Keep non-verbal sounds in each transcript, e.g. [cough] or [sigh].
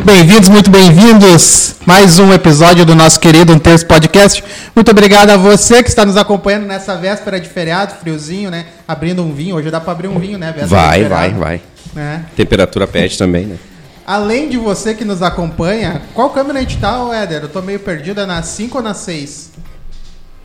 muito bem-vindos, muito bem-vindos. Mais um episódio do nosso querido Um Terço Podcast. Muito obrigado a você que está nos acompanhando nessa véspera de feriado, friozinho, né? Abrindo um vinho. Hoje dá para abrir um vinho, né? Véspera Vai, vai, vai. né? Temperatura pede também, né? Além de você que nos acompanha, qual câmera a gente tá, Éder? Eu tô meio perdido, é na 5 ou na 6?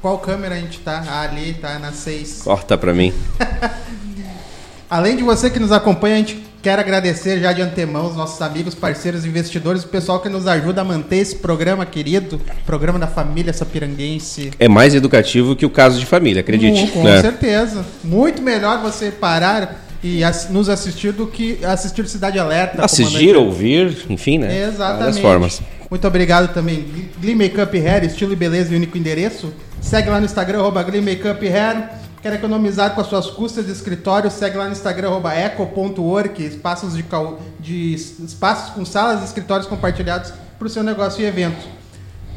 Qual câmera a gente tá? Ah, ali, tá na 6. Corta pra mim. [laughs] Além de você que nos acompanha, a gente quer agradecer já de antemão os nossos amigos, parceiros, investidores, o pessoal que nos ajuda a manter esse programa querido, programa da família sapiranguense. É mais educativo que o caso de família, acredite. Com, com né? certeza. Muito melhor você parar e nos assistir do que assistir Cidade Alerta. Assistir, ouvir, enfim, né? Exatamente. Várias formas. Muito obrigado também. Glee Makeup Hair, estilo e beleza e único endereço. Segue lá no Instagram, arroba Glee Makeup Hair. Quer economizar com as suas custas de escritório? Segue lá no Instagram, eco.work, espaços, de, cal- de espaços com salas e escritórios compartilhados para o seu negócio e evento.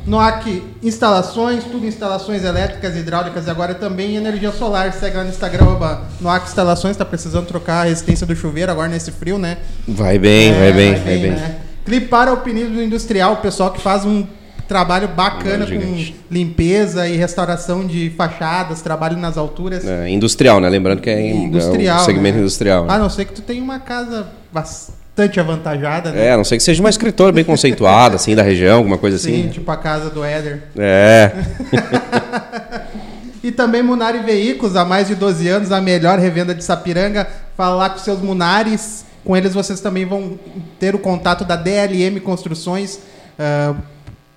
NOAC Instalações, tudo instalações elétricas, hidráulicas e agora também energia solar. Segue lá no Instagram, arroba NOAC Instalações, está precisando trocar a resistência do chuveiro agora nesse frio, né? Vai bem, É, vai bem, vai bem. né? Clipar Alpinismo Industrial, o pessoal que faz um trabalho bacana Trabalho com limpeza e restauração de fachadas, trabalho nas alturas. É, industrial, né? Lembrando que é, em- industrial. é um segmento né? industrial. né? A não ser que tu tenha uma casa bastante avantajada, né? É, a não ser que seja uma escritora bem conceituada, assim, da região, alguma coisa Sim, assim. tipo a casa do Éder. É, [laughs] E também Munari Veículos, há mais de 12 anos, a melhor revenda de Sapiranga. Fala lá com seus Munares. Com eles vocês também vão ter o contato da DLM Construções. Ah,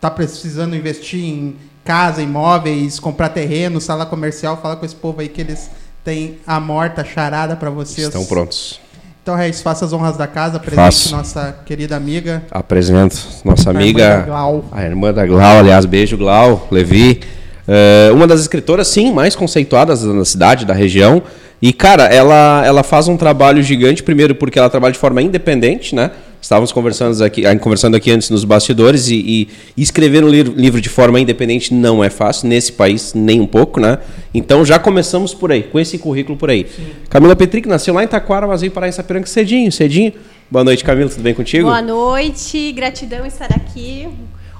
tá precisando investir em casa, imóveis, comprar terreno, sala comercial. Fala com esse povo aí que eles têm a morta charada para vocês. estão prontos. Então, Reis, faça as honras da casa. Presente Faço. nossa querida amiga. Apresento nossa a irmã amiga, da Glau. a irmã da Glau, aliás, beijo Glau, Levi. É, uma das escritoras, sim, mais conceituadas da cidade, da região. E, cara, ela, ela faz um trabalho gigante, primeiro porque ela trabalha de forma independente, né? Estávamos conversando aqui, ah, conversando aqui antes nos bastidores e, e- escrever um livro, livro de forma independente não é fácil, nesse país nem um pouco, né? Então já começamos por aí, com esse currículo por aí. Camila Petric nasceu lá em Taquara, mas veio parar em Sapiranga cedinho, cedinho. Boa noite, Camila, tudo bem contigo? Boa noite, gratidão estar aqui.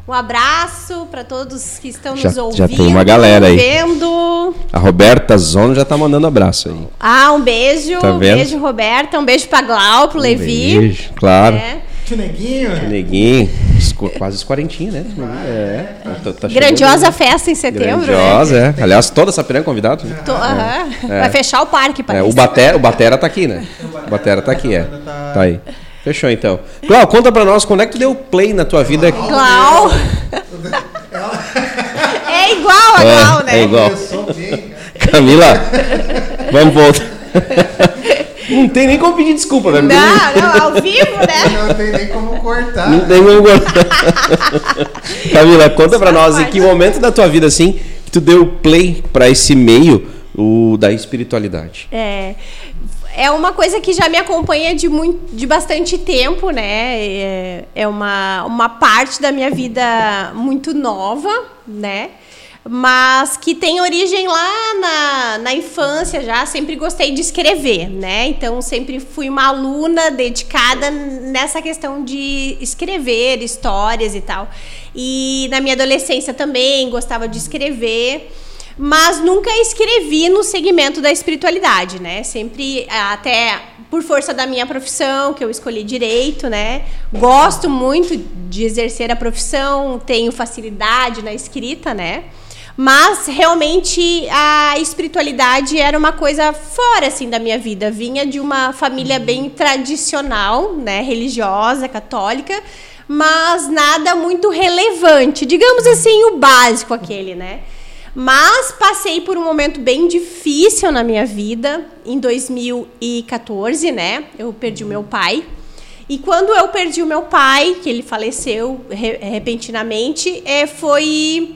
Um abraço para todos que estão Já- nos já ouvindo. tem uma galera aí. Vendo. A Roberta Zono já tá mandando abraço aí. Ah, um beijo. Tá um beijo, Roberta. Um beijo pra Glau, pro Levi. Beijo, claro. É. Tio Neguinho. Neguinho, esco- quase os quarentinhos, né? É. Tá- tá Grandiosa festa em setembro, Grandiosa, né? é. Aliás, toda essa piranga convidado. né? Aham. É. Vai fechar o parque, É, parece. o, Batera, o Batera tá aqui, né? O Batera tá aqui, é. Tá aí. Fechou então. Clau, conta pra nós quando é que tu deu play na tua vida. Glau. é igual a Glau, né? é igual. Camila, vamos voltar. Não tem nem como pedir desculpa, né? Não, não, ao vivo, né? Não tem nem como cortar. Não tem como. Camila, conta pra nós em que momento da tua vida assim que tu deu play pra esse meio o da espiritualidade. É, é uma coisa que já me acompanha de, muito, de bastante tempo, né? É, é uma, uma parte da minha vida muito nova, né? Mas que tem origem lá na, na infância já. Sempre gostei de escrever, né? Então sempre fui uma aluna dedicada nessa questão de escrever histórias e tal. E na minha adolescência também gostava de escrever mas nunca escrevi no segmento da espiritualidade, né? Sempre até por força da minha profissão, que eu escolhi direito, né? Gosto muito de exercer a profissão, tenho facilidade na escrita, né? Mas realmente a espiritualidade era uma coisa fora assim da minha vida. Vinha de uma família bem tradicional, né, religiosa, católica, mas nada muito relevante. Digamos assim, o básico aquele, né? Mas passei por um momento bem difícil na minha vida em 2014, né? Eu perdi o meu pai. E quando eu perdi o meu pai, que ele faleceu re- repentinamente, é, foi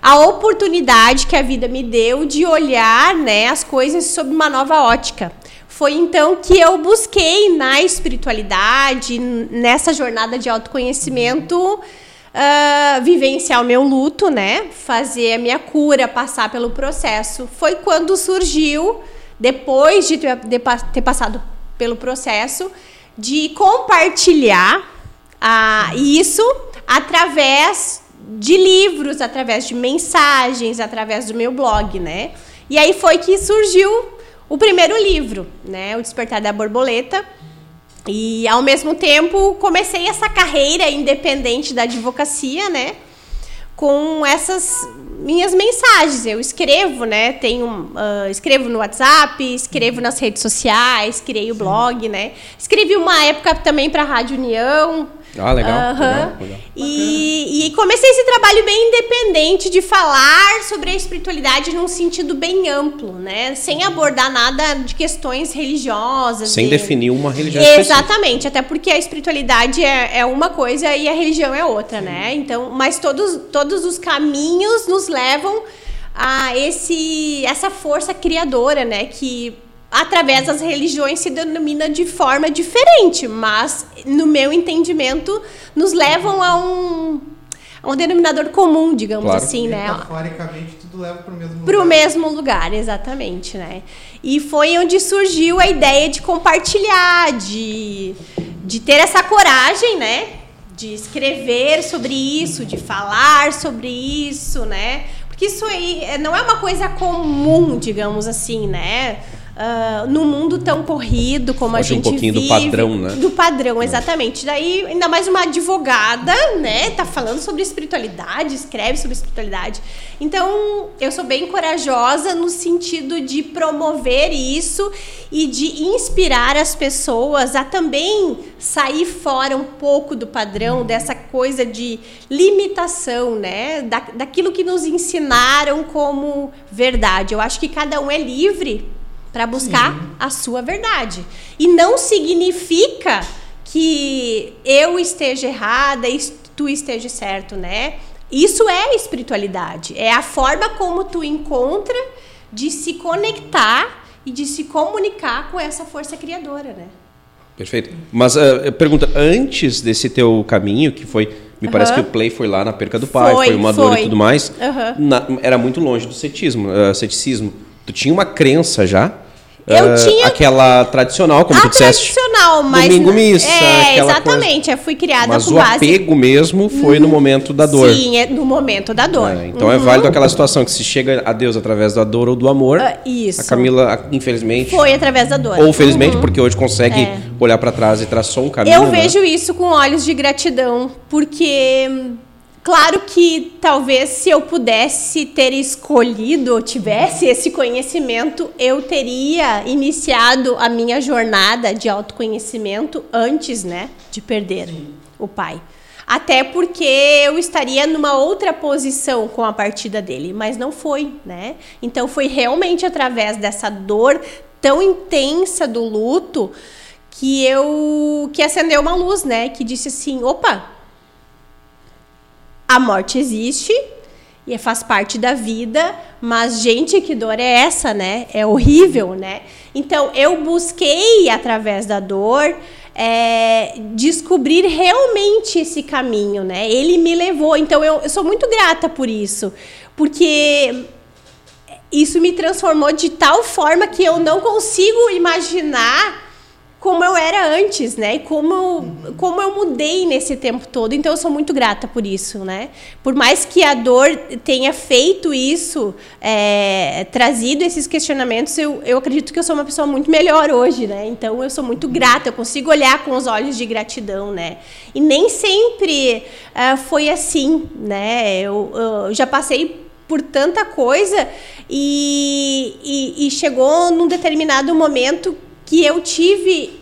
a oportunidade que a vida me deu de olhar né, as coisas sob uma nova ótica. Foi então que eu busquei na espiritualidade, nessa jornada de autoconhecimento, ah, vivenciar o meu luto, né? Fazer a minha cura, passar pelo processo. Foi quando surgiu, depois de ter, passado pelo processo, de compartilhar e isso através de livros, através de mensagens, através do meu blog, né? E aí foi que surgiu o primeiro livro, né? O Despertar da Borboleta. E ao mesmo tempo comecei essa carreira independente da advocacia, né? Com essas minhas mensagens. Eu escrevo, né? Tenho, uh, escrevo no WhatsApp, escrevo nas redes sociais, criei o blog, né? Escrevi uma época também para a Rádio União, ah, legal. Uhum. legal, legal. E, e, comecei esse trabalho bem independente de falar sobre a espiritualidade num sentido bem amplo, né? Sem abordar nada de questões religiosas. Sem e... definir uma religião Exatamente, até porque a espiritualidade é, é uma coisa e a religião é outra, Sim. né? Então, mas todos, todos os caminhos nos levam a esse, essa força criadora, né? Que através das religiões se denomina de forma diferente, mas no meu entendimento nos levam a um, a um denominador comum, digamos claro. assim, né? Metaforicamente tudo leva para o mesmo lugar. Para o mesmo lugar, exatamente, né? E foi onde surgiu a ideia de compartilhar, de, de ter essa coragem, né? De escrever sobre isso, de falar sobre isso, né? Porque isso aí é, não é uma coisa comum, digamos assim, né? Uh, no mundo tão corrido como Foge a gente um pouquinho vive, do padrão, né? Do padrão, exatamente. Daí, ainda mais uma advogada, né? Tá falando sobre espiritualidade, escreve sobre espiritualidade. Então, eu sou bem corajosa no sentido de promover isso e de inspirar as pessoas a também sair fora um pouco do padrão, dessa coisa de limitação, né? Da, daquilo que nos ensinaram como verdade. Eu acho que cada um é livre para buscar Sim. a sua verdade. E não significa que eu esteja errada e tu esteja certo, né? Isso é espiritualidade. É a forma como tu encontra de se conectar e de se comunicar com essa força criadora, né? Perfeito. Mas uh, pergunta, antes desse teu caminho, que foi, me uhum. parece que o play foi lá na perca do pai, foi, foi uma foi. dor e tudo mais, uhum. na, era muito longe do cetismo, uh, ceticismo. Tu tinha uma crença já? Eu uh, tinha. Aquela tradicional, como a tu disseste. tradicional, mas. Domingo missa. É, exatamente. Coisa. Eu fui criada mas com o base. apego mesmo foi no momento da dor. Sim, é no momento da dor. É, então é uhum. é válido aquela situação que se chega a Deus através da dor ou do amor. Uh, isso. A Camila, infelizmente. Foi através da dor. Ou felizmente, uhum. porque hoje consegue é. olhar para trás e traçou um caminho. Eu né? vejo isso com olhos de gratidão, porque Claro que talvez se eu pudesse ter escolhido ou tivesse esse conhecimento, eu teria iniciado a minha jornada de autoconhecimento antes, né, de perder Sim. o pai. Até porque eu estaria numa outra posição com a partida dele, mas não foi, né? Então foi realmente através dessa dor tão intensa do luto que eu que acendeu uma luz, né, que disse assim: "Opa, a morte existe e faz parte da vida, mas gente, que dor é essa, né? É horrível, né? Então eu busquei através da dor é, descobrir realmente esse caminho, né? Ele me levou, então eu, eu sou muito grata por isso, porque isso me transformou de tal forma que eu não consigo imaginar como eu era antes, né? E como eu, como eu mudei nesse tempo todo. Então eu sou muito grata por isso, né? Por mais que a dor tenha feito isso, é, trazido esses questionamentos, eu, eu acredito que eu sou uma pessoa muito melhor hoje, né? Então eu sou muito grata, eu consigo olhar com os olhos de gratidão, né? E nem sempre uh, foi assim, né? Eu, eu já passei por tanta coisa e, e, e chegou num determinado momento que eu tive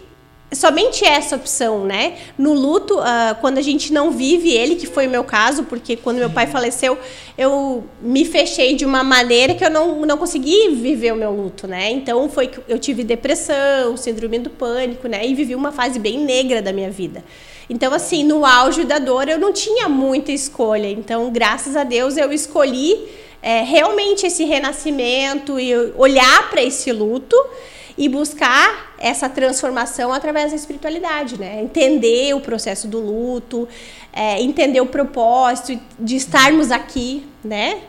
somente essa opção, né? No luto, uh, quando a gente não vive ele, que foi o meu caso, porque quando meu pai faleceu, eu me fechei de uma maneira que eu não, não consegui viver o meu luto, né? Então foi que eu tive depressão, síndrome do pânico, né? E vivi uma fase bem negra da minha vida. Então, assim, no auge da dor, eu não tinha muita escolha. Então, graças a Deus, eu escolhi é, realmente esse renascimento e olhar para esse luto e buscar essa transformação através da espiritualidade, né? Entender o processo do luto, é, entender o propósito de estarmos aqui, né?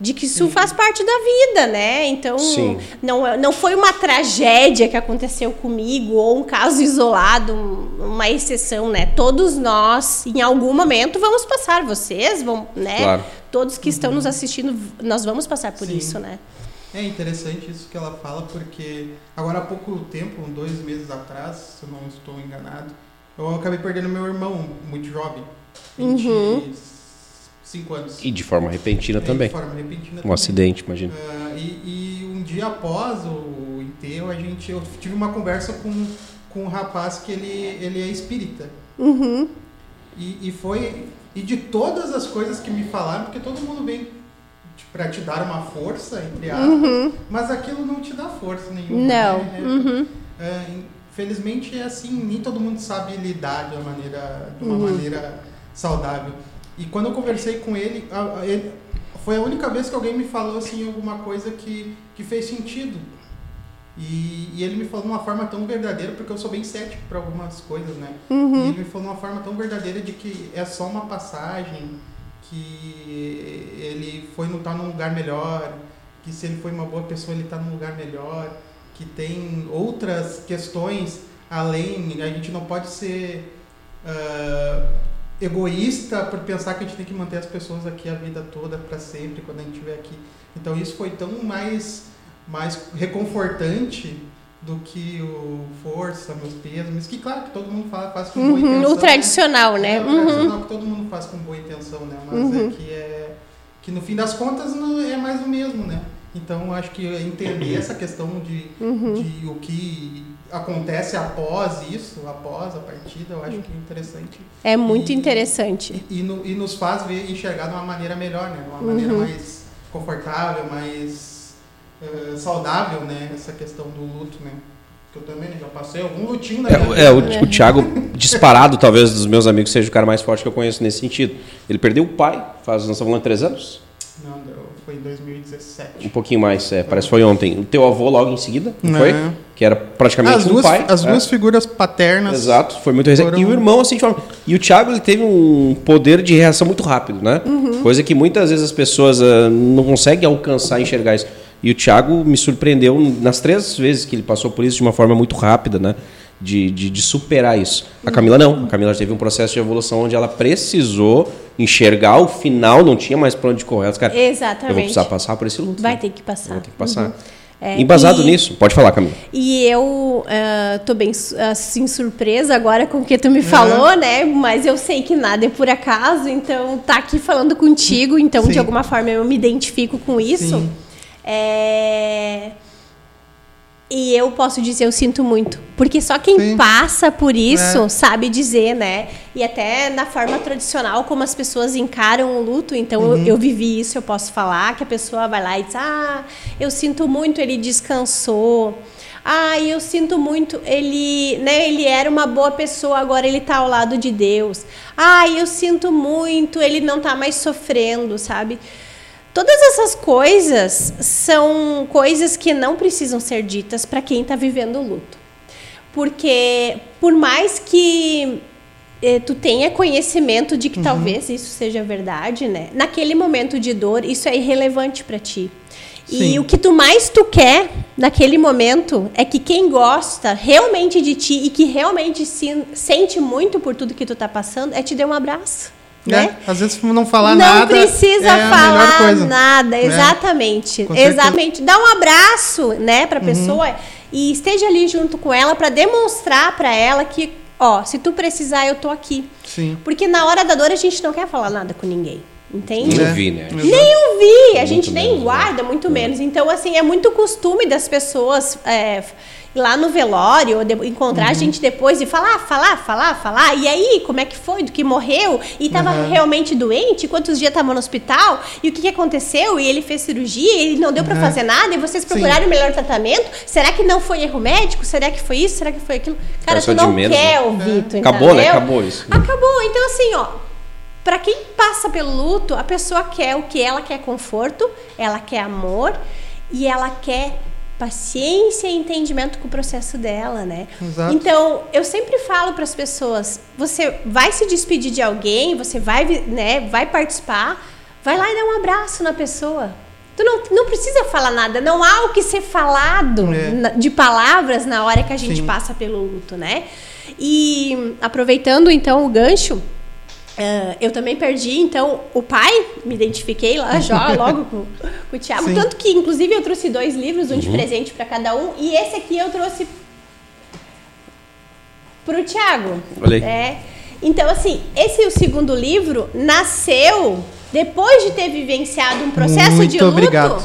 de que isso faz parte da vida, né? Então, Sim. não, não foi uma tragédia que aconteceu comigo ou um caso isolado, um- uma exceção, né? Todos nós, em algum momento, vamos passar. Vocês vão, né? Claro. Todos que estão nos assistindo, nós vamos passar por Sim. isso, né? É interessante isso que ela fala, porque agora há pouco tempo, dois meses atrás, se eu não estou enganado, eu acabei perdendo meu irmão, muito jovem, 25 anos. E de forma repentina É, também. De forma repentina Um também. acidente, imagina. Ah, e, e um dia após o enterro, a gente, eu tive uma conversa com, com um rapaz que ele, ele é espírita. Uhum. E, e foi. E de todas as coisas que me falaram, porque todo mundo vem para te dar uma força, entre aspas, mas aquilo não te dá força nenhuma. Uhum. Não. né? Uhum. é, infelizmente é assim, nem todo mundo sabe lidar de uma maneira, de uma Uhum. maneira saudável. E quando eu conversei com ele, a- a- ele- foi a única vez que alguém me falou assim alguma coisa que, que fez sentido. E, e ele me falou de uma forma tão verdadeira, porque eu sou bem cético para algumas coisas, né? Uhum. E ele me falou de uma forma tão verdadeira de que é só uma passagem, que ele foi tá num lugar melhor, que se ele foi uma boa pessoa ele está num lugar melhor, que tem outras questões além, a gente não pode ser ah, egoísta por pensar que a gente tem que manter as pessoas aqui a vida toda para sempre quando a gente estiver aqui. Então isso foi tão mais mais reconfortante do que o força, meus pêsames, que claro que todo mundo fala, faz com boa Uhum. intenção. O tradicional, né? É, o Uhum. tradicional que todo mundo faz com boa intenção, né? Mas Uhum. é que é que no fim das contas não é mais o mesmo, né? Então acho que entender essa questão de, Uhum. de o que acontece após isso, após a partida, eu acho que é interessante. É muito E- interessante. E, e, no- e nos faz ver, enxergar de uma maneira melhor, né? De uma Uhum. maneira mais confortável, mais eh, saudável, né? Essa questão do luto, né? Que eu também já passei algum lutinho na minha É, é, o, né? o Thiago, disparado, talvez, dos meus amigos, seja o cara mais forte que eu conheço nesse sentido. Ele perdeu o pai, faz, nós estamos falando, três anos? Não, deu- foi em 2017. Um pouquinho mais, é, parece que foi ontem. O teu avô logo em seguida, não Não. foi? Que era praticamente As um duas, pai. as é. duas figuras paternas. Exato, foi muito recente. foram- E o irmão, assim, de forma... E o Thiago, ele teve um poder de reação muito rápido, né? Uhum. Coisa que muitas vezes as pessoas ah, não conseguem alcançar e enxergar isso. E o Thiago me surpreendeu nas três vezes que ele passou por isso de uma forma muito rápida, né? De, de, de superar isso. A Camila não. A Camila teve um processo de evolução onde ela precisou enxergar o final, não tinha mais pra onde correr. Ela disse, cara, eu vou Exatamente. precisar passar por esse luto. Vai né? ter que passar. Vou ter que passar. É, Embasado e- nisso, pode falar, Camila. E eu ah, tô bem assim surpresa agora com o que tu me falou, né? Mas eu sei que nada é por acaso, então tá aqui falando contigo, então Sim. de alguma forma eu me identifico com isso. Sim. É... E eu posso dizer, eu sinto muito. Porque só quem Sim. passa por isso É. sabe dizer, né? E até na forma tradicional, como as pessoas encaram o luto. Então, Uhum. eu, eu vivi isso, eu posso falar. Que a pessoa vai lá e diz: Ah, eu sinto muito, ele descansou. Ah, eu sinto muito, ele, né, ele era uma boa pessoa, agora ele tá ao lado de Deus. Ah, eu sinto muito, ele não tá mais sofrendo, sabe? Todas essas coisas são coisas que não precisam ser ditas para quem está vivendo o luto. Porque por mais que eh, tu tenha conhecimento de que talvez isso seja verdade, né? Naquele momento de dor, isso é irrelevante para ti. E Sim. o que tu mais tu quer naquele momento é que quem gosta realmente de ti e que realmente se, sente muito por tudo que tu tá passando é te dar um abraço, né? É, às vezes não falar não nada. precisa é a melhor falar coisa. nada, É. exatamente. Exatamente. Dá um abraço, né, pra Uhum. pessoa e esteja ali junto com ela pra demonstrar pra ela que, ó, se tu precisar, eu tô aqui. Sim. Porque na hora da dor a gente não quer falar nada com ninguém. Entende? Nem É. ouvi, né? Nem ouvir, a Muito gente nem menos, né? guarda, muito menos. Então, assim, é muito costume das pessoas é, lá no velório, encontrar Uhum. a gente depois e falar, falar, falar, falar. E aí, como é que foi? Do que morreu? E tava Uhum. realmente doente? Quantos dias tava no hospital? E o que, que aconteceu? E ele fez cirurgia e não deu Uhum. fazer nada? E vocês Sim. procuraram o melhor tratamento? Será que não foi erro médico? Será que foi isso? Será que foi aquilo? Cara, tu não quer né? ouvir, tu Acabou, né? entendeu? Acabou isso. Acabou. Então, assim, ó, Pra quem passa pelo luto, a pessoa quer o que? Ela quer conforto, ela quer amor e ela quer paciência e entendimento com o processo dela, né? Exato. Então, eu sempre falo para as pessoas, você vai se despedir de alguém, você vai, né, vai participar, vai lá e dá um abraço na pessoa. Tu não, não precisa falar nada, não há o que ser falado É. de palavras na hora que a gente Sim. passa pelo luto, né? E aproveitando então o gancho, ah, eu também perdi, então, o pai, me identifiquei lá já [laughs] logo com, com o Thiago. Sim. Tanto que, inclusive, eu trouxe dois livros, um de presente para cada um, e esse aqui eu trouxe pro Thiago. Olha aí. É. Então, assim, esse o segundo livro nasceu depois de ter vivenciado um processo Muito de luto. obrigado.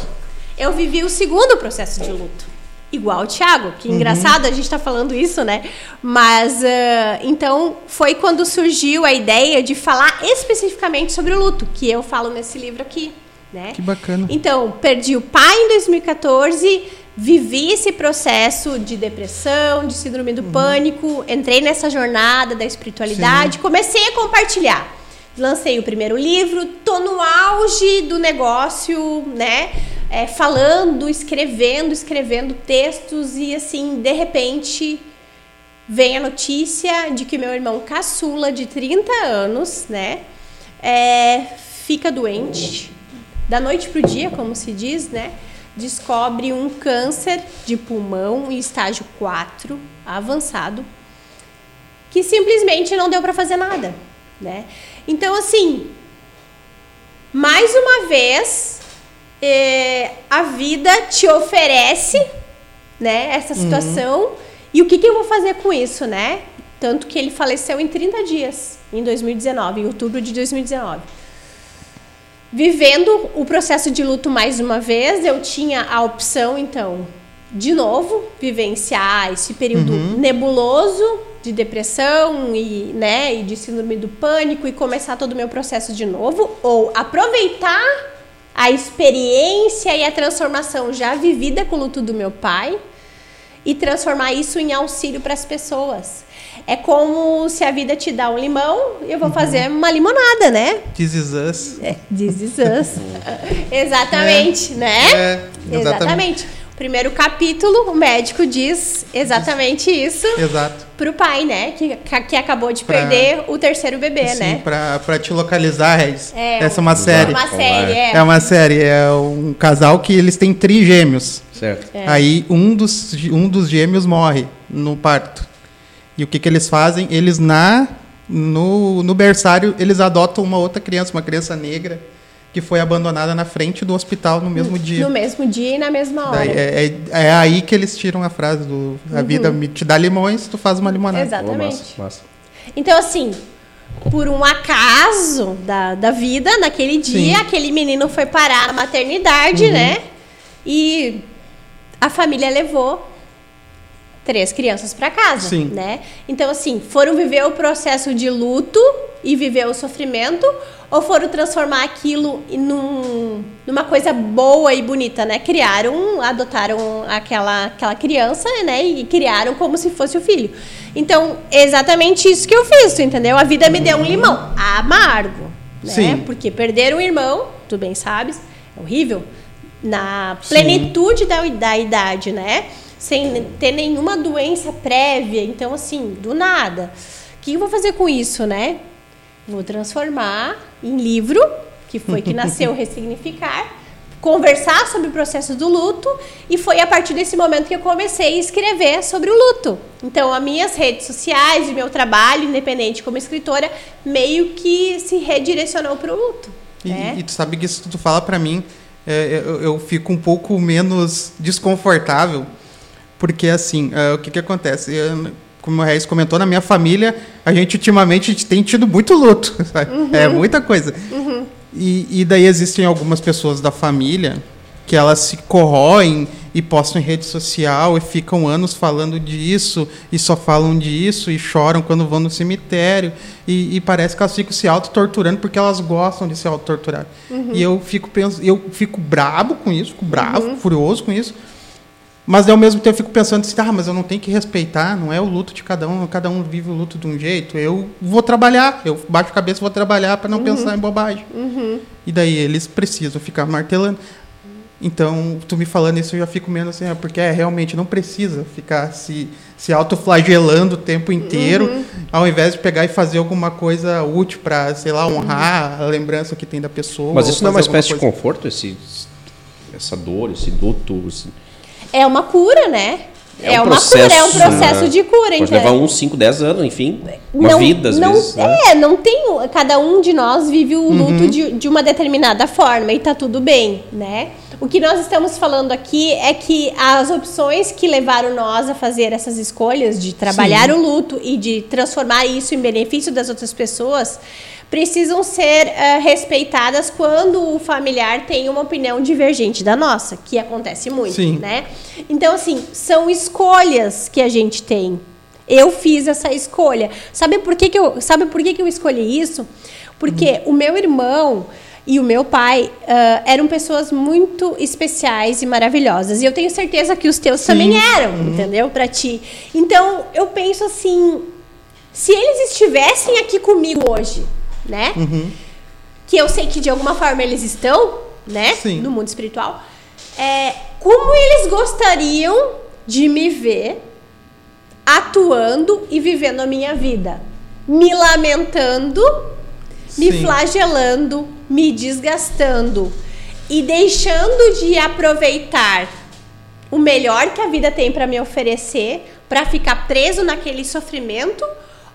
Eu vivi o segundo processo de luto. Igual o Thiago, que Uhum. engraçado a gente tá falando isso, né? Mas ah, então foi quando surgiu a ideia de falar especificamente sobre o luto, que eu falo nesse livro aqui, né? Que bacana. Então, perdi o pai em 2014, vivi esse processo de depressão, de síndrome do pânico, entrei nessa jornada da espiritualidade, comecei a compartilhar. Lancei o primeiro livro, tô no auge do negócio, né? É, falando, escrevendo, escrevendo textos e assim, de repente, vem a notícia de que meu irmão caçula de 30 anos, né? é, fica doente, da noite pro dia, como se diz, né? Descobre um câncer de pulmão em estágio 4, avançado, que simplesmente não deu para fazer nada, né? Então, assim, mais uma vez, é, a vida te oferece, né, essa situação. E o que, que eu vou fazer com isso, né? Tanto que ele faleceu em 30 dias, em 2019, em outubro de 2019. Vivendo o processo de luto mais uma vez, eu tinha a opção, então, de novo, vivenciar esse período nebuloso de depressão e, né, e de síndrome do pânico e começar todo o meu processo de novo, ou aproveitar a experiência e a transformação já vivida com o luto do meu pai e transformar isso em auxílio para as pessoas. É como se a vida te dá um limão e eu vou fazer uma limonada, né? This is us. É, This is us. [laughs] exatamente, né? É, exatamente. exatamente. O primeiro capítulo, o médico diz exatamente isso Exato. pro pai, né? Que, que acabou de Pra- perder o terceiro bebê, Sim, né? pra, pra te localizar, Regis. É, Essa é uma série. Uma série, é. É uma série. É um casal que eles têm trigêmeos. Certo. É. Aí um dos, um dos gêmeos morre no parto. E o que, que eles fazem? Eles na no, no berçário eles adotam uma outra criança, uma criança negra que foi abandonada na frente do hospital no mesmo dia. No mesmo dia e na mesma hora. Daí é, é, é aí que eles tiram a frase do a vida me- te dá limões, tu faz uma limonada. Exatamente. massa, massa. Então, assim, por um acaso da, da vida, naquele dia, Sim. aquele menino foi parar na maternidade, né? E a família levou três crianças para casa, Sim. né? Então, assim, foram viver o processo de luto e viver o sofrimento ou foram transformar aquilo num, numa coisa boa e bonita, né? Criaram, adotaram aquela, aquela criança, né? E criaram como se fosse o filho. Então, é exatamente isso que eu fiz, entendeu? A vida me deu um limão amargo, né? Sim. Porque perder um irmão, tu bem sabes, é horrível. Na plenitude da, da idade, né? Sem ter nenhuma doença prévia. Então, assim, do nada. O que eu vou fazer com isso, né? Vou transformar em livro, que foi que nasceu [laughs] Ressignificar, conversar sobre o processo do luto, e foi a partir desse momento que eu comecei a escrever sobre o luto. Então, as minhas redes sociais e meu trabalho independente como escritora meio que se redirecionou para o luto. E, né? e tu sabe que isso que tu fala pra mim, é, eu, eu fico um pouco menos desconfortável, porque assim, é, o que que acontece? Eu, como o Reis comentou, na minha família, a gente ultimamente tem tido muito luto, [laughs] sabe? É muita coisa. E, e daí existem algumas pessoas da família que elas se corroem e postam em rede social e ficam anos falando disso e só falam disso e choram quando vão no cemitério e, e parece que elas ficam se auto-torturando porque elas gostam de se auto-torturar. E eu fico pens- eu fico brabo com isso, fico bravo, furioso com isso. Mas ao mesmo tempo eu fico pensando assim, ah, mas eu não tenho que respeitar, não é o luto de cada um, cada um vive o luto de um jeito. Eu vou trabalhar, eu baixo a cabeça e vou trabalhar para não pensar em bobagem. E daí eles precisam ficar martelando. Então, tu me falando isso, eu já fico menos assim, é porque é, realmente não precisa ficar se, se autoflagelando o tempo inteiro, ao invés de pegar e fazer alguma coisa útil para, sei lá, honrar a lembrança que tem da pessoa. Mas isso não é uma espécie de coisa- conforto, esse essa dor, esse luto? Esse... É uma cura, né? É, É, um uma processo, cura, é um processo né? de cura, Pode então. levar uns 5, 10 anos, enfim. Uma vida, às não, vezes. né? É, não tem. Cada um de nós vive o luto Uhum. de, de uma determinada forma e tá tudo bem, né? O que nós estamos falando aqui é que as opções que levaram nós a fazer essas escolhas de trabalhar o luto e de transformar isso em benefício das outras pessoas precisam ser eh, respeitadas quando o familiar tem uma opinião divergente da nossa, que acontece muito, Sim. né? Então, assim, são escolhas que a gente tem. Eu fiz essa escolha. Sabe por que, que, eu, sabe por que, que eu escolhi isso? Porque o meu irmão e o meu pai ah, eram pessoas muito especiais e maravilhosas. E eu tenho certeza que os teus também eram, entendeu? Para ti. Então, eu penso assim: se eles estivessem aqui comigo hoje, né? Que eu sei que de alguma forma eles estão, né? Sim. No mundo espiritual. É, como eles gostariam de me ver atuando e vivendo a minha vida? Me lamentando, me Sim. flagelando, me desgastando e deixando de aproveitar o melhor que a vida tem para me oferecer para ficar preso naquele sofrimento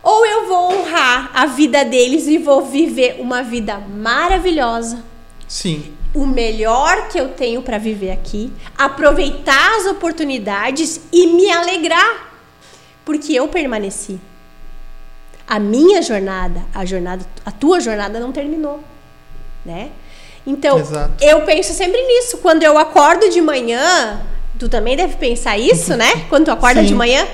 ou eu vou honrar a vida deles e vou viver uma vida maravilhosa Sim. o melhor que eu tenho para viver aqui, aproveitar as oportunidades e me alegrar, porque eu permaneci. A minha jornada, a jornada, a tua jornada não terminou, né? Então, Exato. eu penso sempre nisso. Quando eu acordo de manhã, tu também deve pensar isso, [laughs] né? Quando tu acorda Sim. de manhã,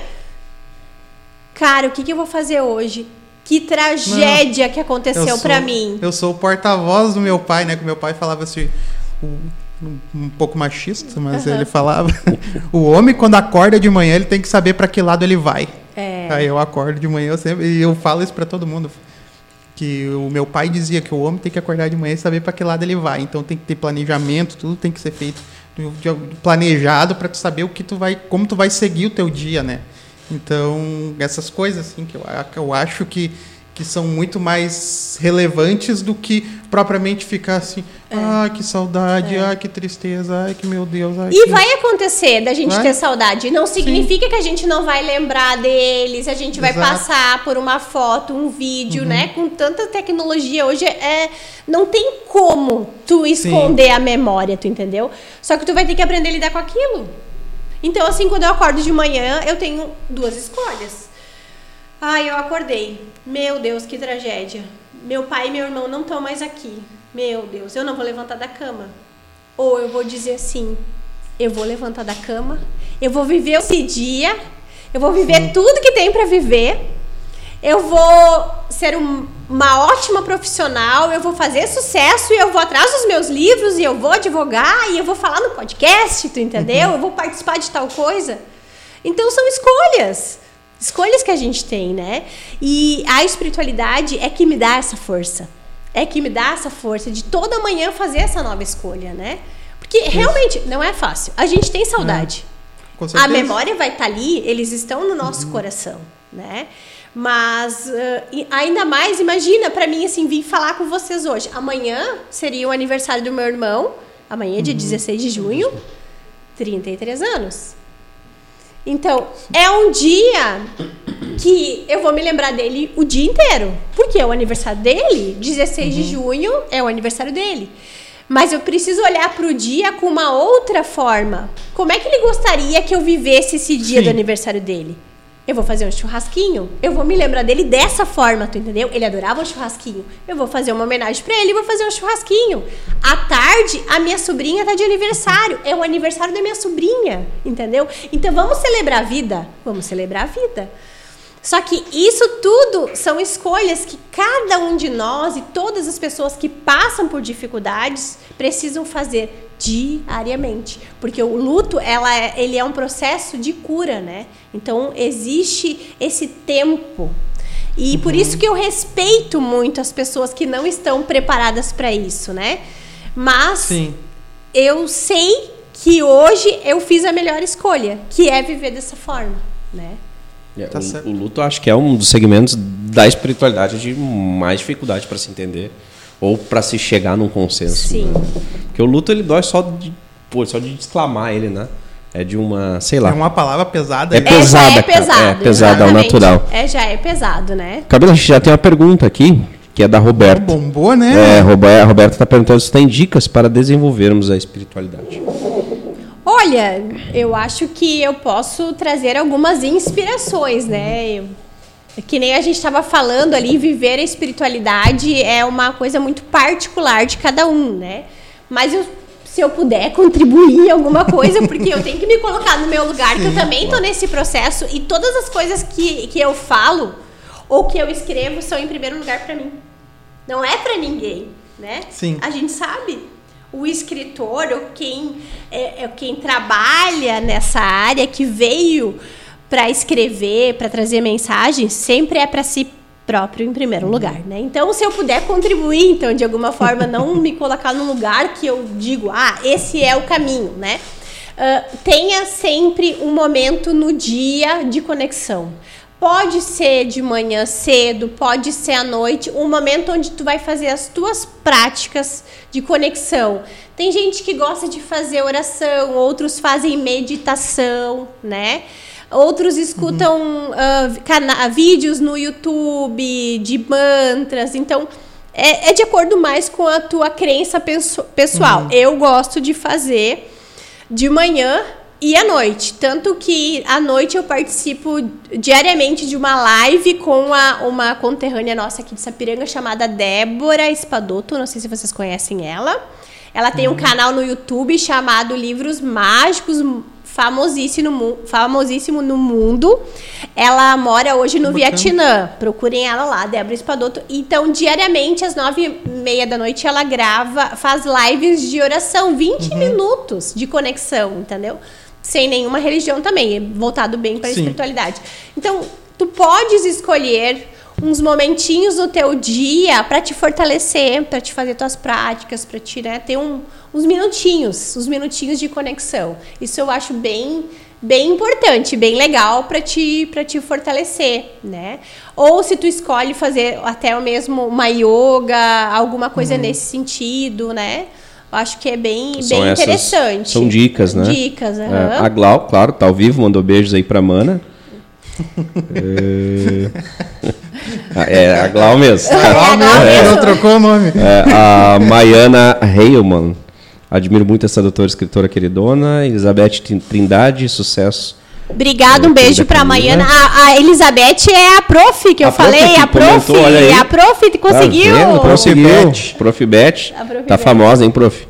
cara, o que, que eu vou fazer hoje? Que tragédia que aconteceu para mim. Eu sou o porta-voz do meu pai, né? Que meu pai falava assim. um- pouco machista, mas ele falava: o homem, quando acorda de manhã, ele tem que saber para que lado ele vai. É. Aí eu acordo de manhã eu sempre, e eu falo isso para todo mundo. Que o meu pai dizia que o homem tem que acordar de manhã e saber para que lado ele vai. Então tem que ter planejamento, tudo tem que ser feito planejado para tu saber o que tu vai, como tu vai seguir o teu dia, né? Então essas coisas assim que eu, eu acho que que são muito mais relevantes do que propriamente ficar assim, ah, que saudade, ah, que tristeza, ai, que meu Deus, ai, E que... vai acontecer da gente Vai? ter saudade. Não significa que a gente não vai lembrar deles, a gente vai Exato. passar por uma foto, um vídeo, né? Com tanta tecnologia hoje, é, não tem como tu esconder a memória, tu entendeu? Só que tu vai ter que aprender a lidar com aquilo. Então, assim, quando eu acordo de manhã, eu tenho duas escolhas. Ai, eu acordei. Meu Deus, que tragédia. Meu pai e meu irmão não estão mais aqui. Meu Deus, eu não vou levantar da cama. Ou eu vou dizer assim: eu vou levantar da cama, eu vou viver esse dia, eu vou viver tudo que tem para viver, eu vou ser um- uma ótima profissional, eu vou fazer sucesso e eu vou atrás dos meus livros e eu vou advogar e eu vou falar no podcast, tu entendeu? Eu vou participar de tal coisa. Então são escolhas. Escolhas que a gente tem, né? E a espiritualidade é que me dá essa força. É que me dá essa força de toda manhã fazer essa nova escolha, né? Porque realmente não é fácil. A gente tem saudade. Com A memória vai estar ali, eles estão no nosso coração, né? Mas e ainda mais, imagina para mim assim vir falar com vocês hoje. Amanhã seria o aniversário do meu irmão. Amanhã, dia 16 de junho, 33 anos. Então, é um dia que eu vou me lembrar dele o dia inteiro. Porque é o aniversário dele, 16 de junho é o aniversário dele. Mas eu preciso olhar para o dia com uma outra forma. Como é que ele gostaria que eu vivesse esse dia Sim. do aniversário dele? Eu vou fazer um churrasquinho. Eu vou me lembrar dele dessa forma, tu entendeu? Ele adorava um churrasquinho. Eu vou fazer uma homenagem para ele e vou fazer um churrasquinho. À tarde, a minha sobrinha tá de aniversário. É o aniversário da minha sobrinha, entendeu? Então vamos celebrar a vida? Vamos celebrar a vida. Só que isso tudo são escolhas que cada um de nós e todas as pessoas que passam por dificuldades precisam fazer diariamente, porque o luto ela é, ele é um processo de cura, né? Então existe esse tempo e por isso que eu respeito muito as pessoas que não estão preparadas para isso, né? Mas Sim. eu sei que hoje eu fiz a melhor escolha, que é viver dessa forma, né? É, Tá o, certo. o luto acho que é um dos segmentos da espiritualidade de mais dificuldade para se entender ou para se chegar num consenso. Sim. né? Porque o luto ele dói só de pô, só de exclamar ele, né? É de uma, sei lá. É uma palavra pesada. É né? pesada, é, já é cara. pesado. É pesado ao natural. É, já é pesado, né? Cabelo, a gente já tem uma pergunta aqui, que é da Roberta. Bombou, né? É, a Roberta está perguntando se tem dicas para desenvolvermos a espiritualidade. Olha, eu acho que eu posso trazer algumas inspirações, né? Eu- que nem a gente estava falando ali, viver a espiritualidade é uma coisa muito particular de cada um, né? Mas eu- se eu puder contribuir alguma coisa, porque eu tenho que me colocar no meu lugar, que eu também tô nesse processo e todas as coisas que, que eu falo ou que eu escrevo são em primeiro lugar para mim. Não é para ninguém, né? Sim. A gente sabe. O escritor, ou quem, é, é quem trabalha nessa área, que veio para escrever, para trazer mensagens, sempre é para si próprio em primeiro lugar, né? Então, se eu puder contribuir, então, de alguma forma, não me colocar num lugar que eu digo, ah, esse é o caminho, né? Ah, tenha sempre um momento no dia de conexão. Pode ser de manhã cedo, pode ser à noite, um momento onde tu vai fazer as tuas práticas de conexão. Tem gente que gosta de fazer oração, outros fazem meditação, né? Outros escutam ah, cana- vídeos no YouTube de mantras. Então, é, é de acordo mais com a tua crença pesso- pessoal. Eu gosto de fazer de manhã e à noite. Tanto que à noite eu participo diariamente de uma live com a- uma conterrânea nossa aqui de Sapiranga chamada Débora Espadoto. Não sei se vocês conhecem ela. Ela tem um canal no YouTube chamado Livros Mágicos, famosíssimo, no famosíssimo no mundo. Ela mora hoje no Bacana. Vietnã. Procurem ela lá, Débora Espadoto. Então, diariamente, às nove e meia da noite, ela grava, faz lives de oração, 20 Uhum. minutos de conexão, entendeu? Sem nenhuma religião também, voltado bem para a espiritualidade. Então, tu podes escolher uns momentinhos no teu dia para te fortalecer, para te fazer tuas práticas, para te né, ter um- uns minutinhos, uns minutinhos de conexão. Isso eu acho bem bem importante, bem legal para te para te fortalecer, né? Ou se tu escolhe fazer até o mesmo uma yoga, alguma coisa nesse sentido, né? Eu acho que é bem São bem essas- interessante. são dicas, né? Dicas, É, aham. a Glau, claro, tá ao vivo, mandou beijos aí pra Mana. [laughs] é... [laughs] Ah, é, a Glau mesmo. É, a Glau mesmo. não trocou o nome. É, a Maiana Heilman. Admiro muito essa doutora escritora queridona. Elizabeth Trin- Trindade, sucesso. Obrigada, um É, beijo pra Camila. amanhã. A, a Elizabeth é a prof que eu A prof falei, que a prof. comentou, olha aí. A prof conseguiu. Tá? Conseguiu. Beth. Prof. Beth. A Prof. Tá Beth. famosa, hein, prof?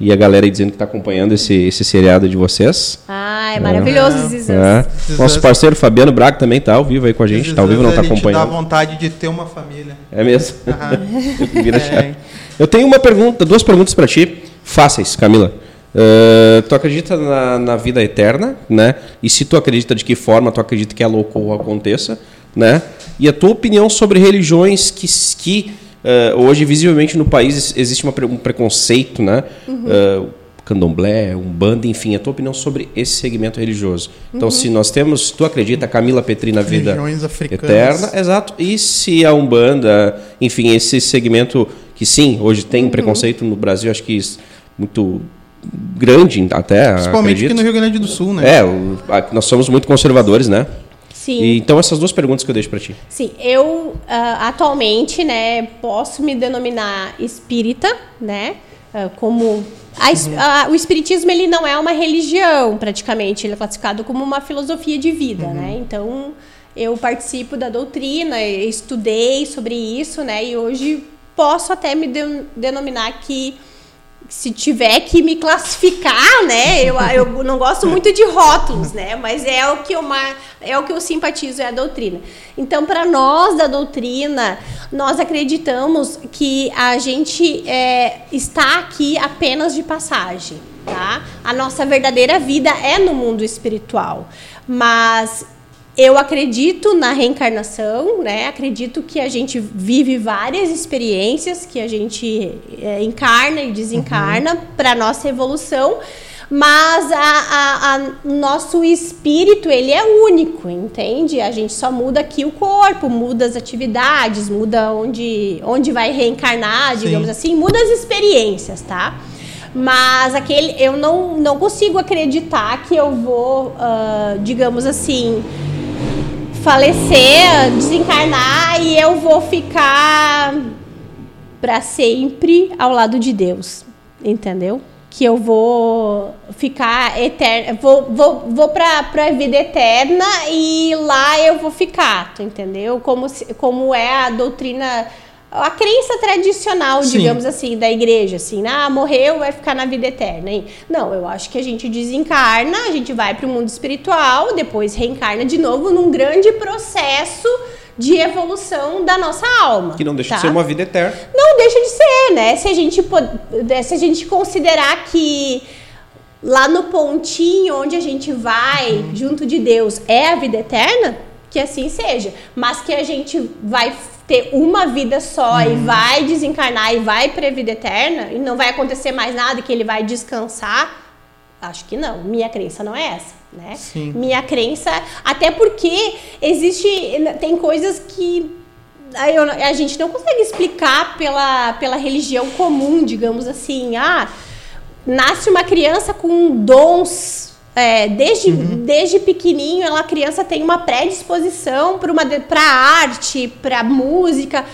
E a galera aí dizendo que tá acompanhando esse, esse seriado de vocês. Ah, é maravilhoso. É. Zizans. Nosso parceiro Fabiano Braga também tá ao vivo aí com a gente. Tá ao vivo, não tá A gente dá acompanhando. vontade de ter uma família. É mesmo? Eu [laughs] queria É. Eu tenho uma pergunta, duas perguntas para ti, fáceis, Camila. Uh, tu acredita na, na vida eterna, né? E se tu acredita, de que forma tu acredita que ela ocorra ou aconteça, né? E a tua opinião sobre religiões que, que uh, hoje, visivelmente no país, existe uma um preconceito, né? Uh, candomblé, umbanda, enfim, a tua opinião sobre esse segmento religioso. Então, se nós temos, se tu acredita, Camila Petri, na vida Religiões africanas. eterna, exato. E se a Umbanda, enfim, esse segmento que sim, hoje tem Uhum. preconceito no Brasil, acho que isso muito grande até, Principalmente acredito. aqui no Rio Grande do Sul, né? É, o- a- nós somos muito conservadores, né? Sim. E, então essas duas perguntas que eu deixo para ti. Sim, eu ah, atualmente, né, posso me denominar espírita, né, ah, como a es- ah, o espiritismo ele não é uma religião, praticamente, ele é classificado como uma filosofia de vida, né? Então eu participo da doutrina, estudei sobre isso, né, e hoje posso até me de- denominar que se tiver que me classificar, né? Eu, eu não gosto muito de rótulos, né? Mas é o que eu é o que eu simpatizo é a doutrina. Então, para nós da doutrina, nós acreditamos que a gente é, está aqui apenas de passagem, tá? A nossa verdadeira vida é no mundo espiritual, mas eu acredito na reencarnação, né? Acredito que a gente vive várias experiências, que a gente é, encarna e desencarna para nossa evolução, mas a, a- a- nosso espírito ele é único, entende? A gente só muda aqui o corpo, muda as atividades, muda onde, onde vai reencarnar, digamos Sim. assim, muda as experiências, tá? Mas aquele, eu não, não consigo acreditar que eu vou, uh, digamos assim, falecer, desencarnar e eu vou ficar para sempre ao lado de Deus, entendeu? Que eu vou ficar eterna, vou, vou, vou para a vida eterna e lá eu vou ficar, entendeu? Como, como é a doutrina a crença tradicional, Sim. digamos assim, da igreja, assim, ah, morreu, vai ficar na vida eterna. Hein? Não, eu acho que a gente desencarna, a gente vai para o mundo espiritual, depois reencarna de novo num grande processo de evolução da nossa alma. Que não deixa tá? de ser uma vida eterna. Não deixa de ser, né? Se a gente, se a gente considerar que lá no pontinho onde a gente vai, junto de Deus, é a vida eterna, que assim seja. Mas que a gente vai ter uma vida só uhum. e vai desencarnar e vai para a vida eterna e não vai acontecer mais nada que ele vai descansar, acho que não. Minha crença não é essa, né? Sim. Minha crença, até porque existe tem coisas que a gente não consegue explicar pela, pela religião comum, digamos assim. Ah, nasce uma criança com dons é, desde, uhum. desde pequenininho, ela, a criança tem uma predisposição para arte, para música.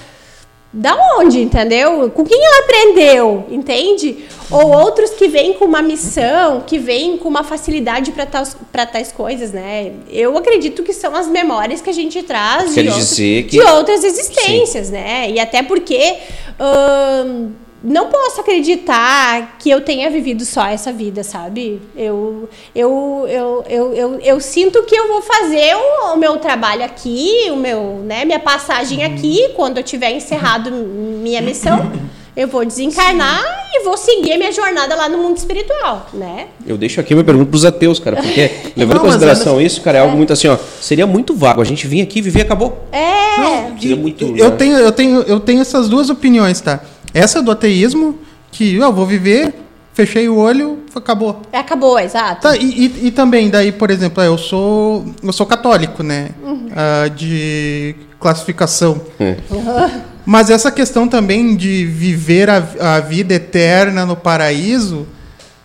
Da onde, entendeu? Com quem ela aprendeu, entende? Ou outros que vêm com uma missão, que vêm com uma facilidade para tais, tais coisas, né? Eu acredito que são as memórias que a gente traz de, outros, que... de, outras existências, Sim. né? E até porque. Hum, não posso acreditar que eu tenha vivido só essa vida, sabe? Eu, eu, eu, eu, eu, eu sinto que eu vou fazer o, o, meu trabalho aqui, o meu, né, minha passagem uhum. aqui, quando eu tiver encerrado [laughs] minha missão. Eu vou desencarnar Sim. e vou seguir minha jornada lá no mundo espiritual, né? Eu deixo aqui uma pergunta para os ateus, cara, porque [laughs] levando em consideração isso, cara, é, algo é. muito assim, ó, seria muito vago. A gente vir aqui, viver, acabou. É. Não, seria muito. Eu né? tenho, eu tenho, eu tenho essas duas opiniões, tá? Essa do ateísmo, que eu vou viver, fechei o olho, acabou. É, acabou, exato. Tá, e, e, e, também, daí, por exemplo, eu sou, eu sou católico, né? Uhum. Uh, de classificação. Uhum. Mas essa questão também de viver a, a vida eterna no paraíso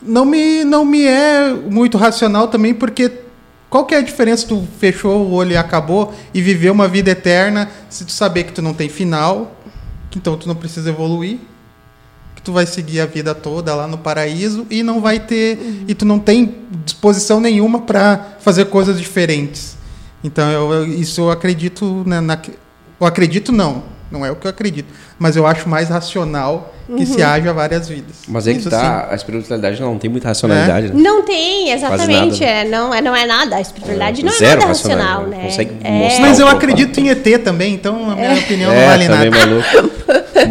não me, não me é muito racional também, porque qual que é a diferença tu fechou o olho e acabou e viver uma vida eterna se tu saber que tu não tem final então tu não precisa evoluir, que tu vai seguir a vida toda lá no paraíso e não vai ter uhum. e tu não tem disposição nenhuma para fazer coisas diferentes. Então eu, eu, isso eu acredito né, na, eu acredito não, não é o que eu acredito, mas eu acho mais racional que uhum. se haja várias vidas. Mas é que Isso tá, a espiritualidade não tem muita racionalidade. É? Né? Não tem, exatamente. Nada, né? é, não, é, não é nada. A espiritualidade é, não é nada racional, né? Consegue é. Mas eu acredito em ET também, então a minha é. opinião não vale nada. Maluco. [laughs]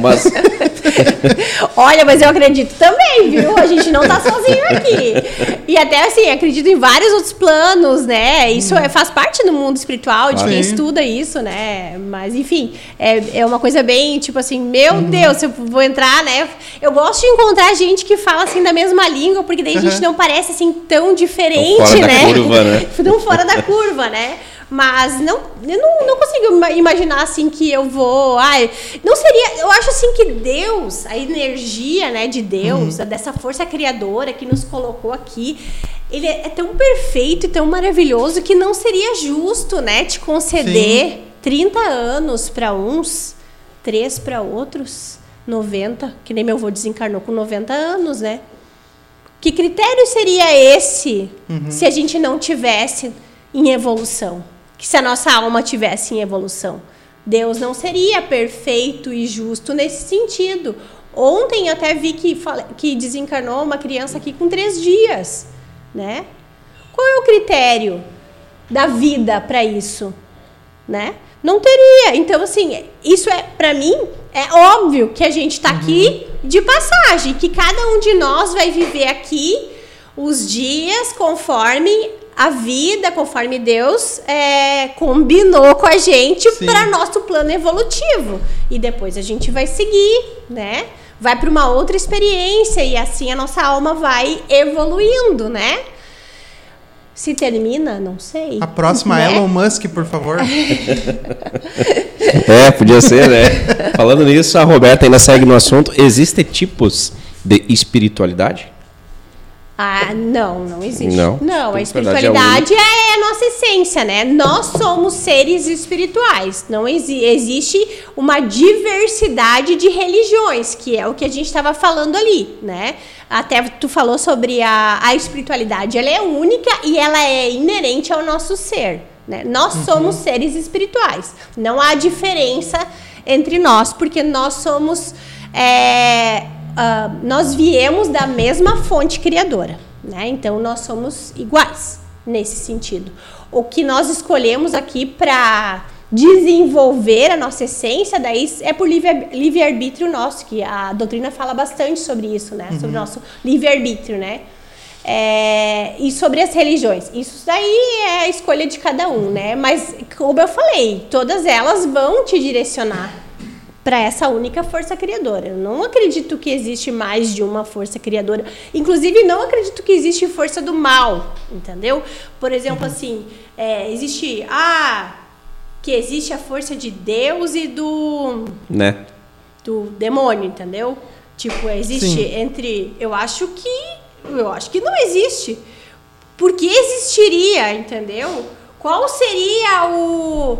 Mas... [laughs] Olha, mas eu acredito também, viu? A gente não tá sozinho aqui. E até assim, acredito em vários outros planos, né? Isso hum. é, faz parte do mundo espiritual, de quem estuda isso, né? Mas enfim, é, é uma coisa bem, tipo assim, meu uhum. Deus, eu vou entrar, né? Eu gosto de encontrar gente que fala assim da mesma língua, porque daí a gente não parece assim tão diferente, tão fora né? Da curva, né? [laughs] tão fora da curva, né? Mas não, eu não, não consigo imaginar assim que eu vou. Ai, não seria. Eu acho assim que Deus, a energia né, de Deus, uhum. dessa força criadora que nos colocou aqui, ele é tão perfeito e tão maravilhoso que não seria justo, né, te conceder Sim. 30 anos para uns, 3 para outros, 90, que nem meu avô desencarnou com 90 anos, né? Que critério seria esse uhum. se a gente não tivesse em evolução? Que se a nossa alma tivesse em evolução. Deus não seria perfeito e justo nesse sentido. Ontem até vi que, que desencarnou uma criança aqui com três dias, né? Qual é o critério da vida para isso, né? Não teria. Então, assim, isso é, para mim, é óbvio que a gente está uhum. aqui de passagem, que cada um de nós vai viver aqui os dias conforme a vida conforme Deus é, combinou com a gente para nosso plano evolutivo. E depois a gente vai seguir, né? Vai para uma outra experiência e assim a nossa alma vai evoluindo, né? Se termina, não sei. A próxima né? Elon Musk, por favor. é, podia ser, né? Falando nisso, a Roberta ainda segue no assunto. Existem tipos de espiritualidade? Ah, não, não existe. Não. Não, a Tem espiritualidade é a nossa essência, né? Nós somos seres espirituais. Não exi existe uma diversidade de religiões, que é o que a gente estava falando ali, né? Até tu falou sobre a, a espiritualidade. Ela é única e ela é inerente ao nosso ser. Né? Nós somos seres espirituais. Não há diferença entre nós, porque nós somos. é, ah, nós viemos da mesma fonte criadora. Né? Então nós somos iguais nesse sentido. O que nós escolhemos aqui para desenvolver a nossa essência, daí é por livre- livre-arbítrio nosso, que a doutrina fala bastante sobre isso, né? Sobre o nosso livre-arbítrio, né? É, e sobre as religiões. Isso daí é a escolha de cada um, né? Mas, como eu falei, todas elas vão te direcionar para essa única força criadora. Eu não acredito que existe mais de uma força criadora. Inclusive, não acredito que existe força do mal, entendeu? Por exemplo, assim, é, existe... Ah, que existe a força de Deus e do Né? do demônio, entendeu? Tipo, existe Sim. entre. Eu acho que. Eu acho que não existe. Por que existiria, entendeu? Qual seria o.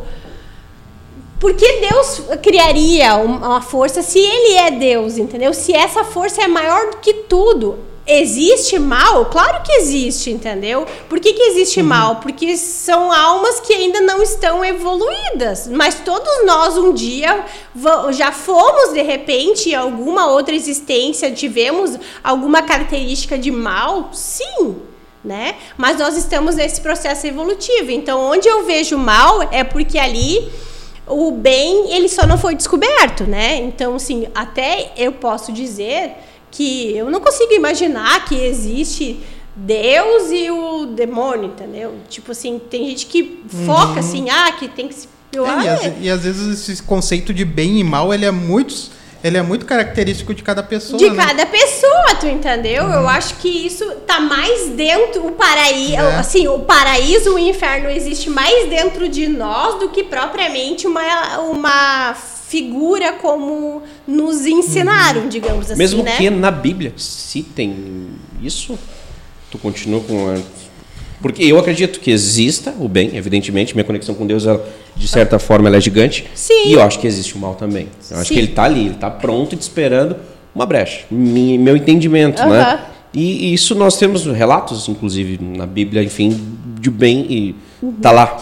Por que Deus criaria um- uma força se ele é Deus, entendeu? Se essa força é maior do que tudo. Existe mal? Claro que existe, entendeu? Por que, que existe mal? Porque são almas que ainda não estão evoluídas. Mas todos nós um dia já fomos, de repente, em alguma outra existência, tivemos alguma característica de mal? Sim né? Mas nós estamos nesse processo evolutivo. Então, onde eu vejo mal é porque ali o bem ele só não foi descoberto, né? Então, assim, até eu posso dizer que eu não consigo imaginar que existe Deus e o demônio, entendeu? Tipo assim, tem gente que foca assim, ah, que tem que se eu, É, e, ah, às, e às vezes esse conceito de bem e mal, ele é muito, ele é muito característico de cada pessoa, De né? cada pessoa, tu entendeu? Eu acho que isso tá mais dentro o paraíso, É. assim, o paraíso, o inferno existe mais dentro de nós do que propriamente uma, uma figura como nos ensinaram, digamos assim, Mesmo né? que na Bíblia citem isso, tu continua com a... Porque eu acredito que exista o bem, evidentemente, minha conexão com Deus, ela, de certa forma, ela é gigante. Sim. E eu acho que existe o mal também. Eu acho Sim. que ele está ali, ele está pronto e te esperando uma brecha. Mi- meu entendimento, né? E, e isso nós temos relatos, inclusive, na Bíblia, enfim, de bem e Uhum. tá lá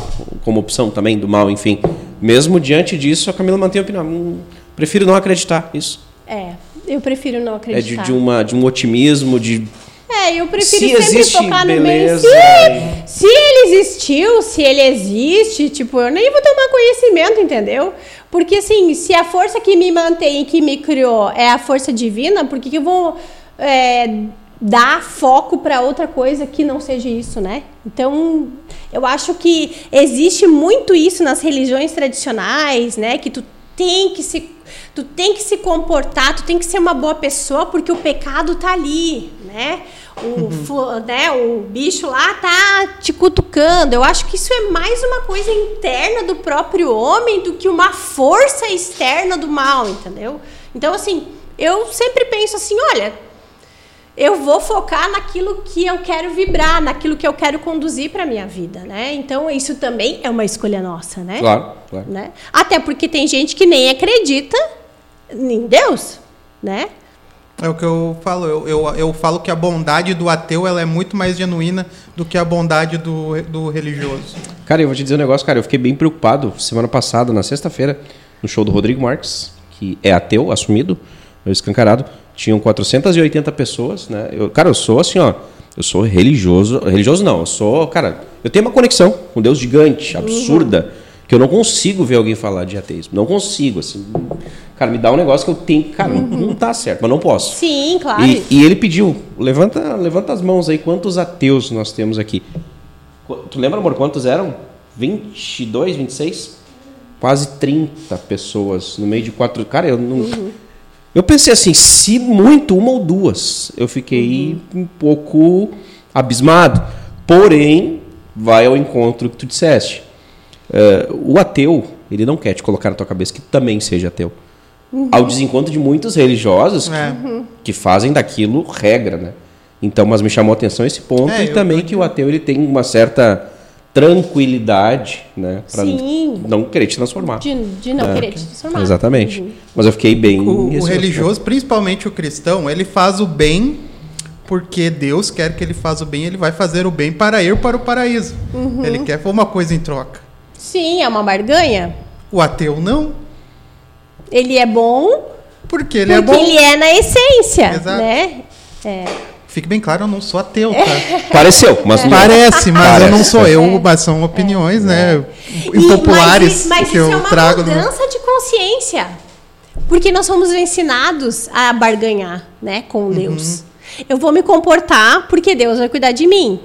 como opção também do mal, enfim. Mesmo diante disso, a Camila mantém a opinião. Hum, prefiro não acreditar isso. É, eu prefiro não É acreditar. de, de, uma, de um otimismo, de. É, eu prefiro Se sempre focar no beleza. Se, se ele existiu, se ele existe, tipo, eu nem vou tomar conhecimento, entendeu? Porque assim, se a força que me mantém e que me criou é a força divina, por que, que eu vou é, dar foco para outra coisa que não seja isso, né? Então, eu acho que existe muito isso nas religiões tradicionais, né? Que tu tem que se tu tem que se comportar, tu tem que ser uma boa pessoa porque o pecado tá ali, né? O, fu- né, o bicho lá tá te cutucando. Eu acho que isso é mais uma coisa interna do próprio homem do que uma força externa do mal, entendeu? Então, assim, eu sempre penso assim, olha, eu vou focar naquilo que eu quero vibrar, naquilo que eu quero conduzir para minha vida, né? Então isso também é uma escolha nossa, né? Claro, claro. Né? Até porque tem gente que nem acredita em Deus, né? É o que eu falo. Eu, eu, eu falo que a bondade do ateu ela é muito mais genuína do que a bondade do, do religioso. Cara, eu vou te dizer um negócio, cara. Eu fiquei bem preocupado semana passada, na sexta-feira, no show do Rodrigo Marques, que é ateu, assumido, é escancarado. Tinham 480 pessoas, né? Eu, cara, eu sou assim, ó. Eu sou religioso. Religioso não, eu sou, cara, eu tenho uma conexão com Deus gigante, absurda, que eu não consigo ver alguém falar de ateísmo. Não consigo, assim. Cara, me dá um negócio que eu tenho. Cara, não, não tá certo, mas não posso. Sim, claro. E, e ele pediu, levanta, levanta as mãos aí, quantos ateus nós temos aqui? Qu- Tu lembra, amor, quantos eram? 22, 26? Quase 30 pessoas no meio de quatro. Cara, eu não. Eu pensei assim, se muito, uma ou duas. Eu fiquei um pouco abismado. Porém, vai ao encontro que tu disseste. É, o ateu, ele não quer te colocar na tua cabeça que também seja ateu. Ao desencontro de muitos religiosos que, É. que fazem daquilo regra, né? Então, mas me chamou a atenção esse ponto É, e também eu- que o ateu ele tem uma certa tranquilidade, né, para Sim. não querer te transformar. De, de não É. querer te transformar. Exatamente. Uhum. Mas eu fiquei bem O, o religioso, principalmente o cristão, ele faz o bem porque Deus quer que ele faça o bem, ele vai fazer o bem para ir para o paraíso. Uhum. Ele quer uma coisa em troca. Sim, é uma barganha. O ateu não, Ele é bom porque ele porque é bom. ele é na essência, Exato. né? É. Fique bem claro, eu não sou ateu, tá? [laughs] Pareceu, mas não. Parece, mas eu não Parece. sou eu, mas são opiniões, né? E- Impopulares mas, mas que isso eu é uma trago. no- mudança de consciência. Porque nós somos ensinados a barganhar, né, com Deus. Eu vou me comportar porque Deus vai cuidar de mim.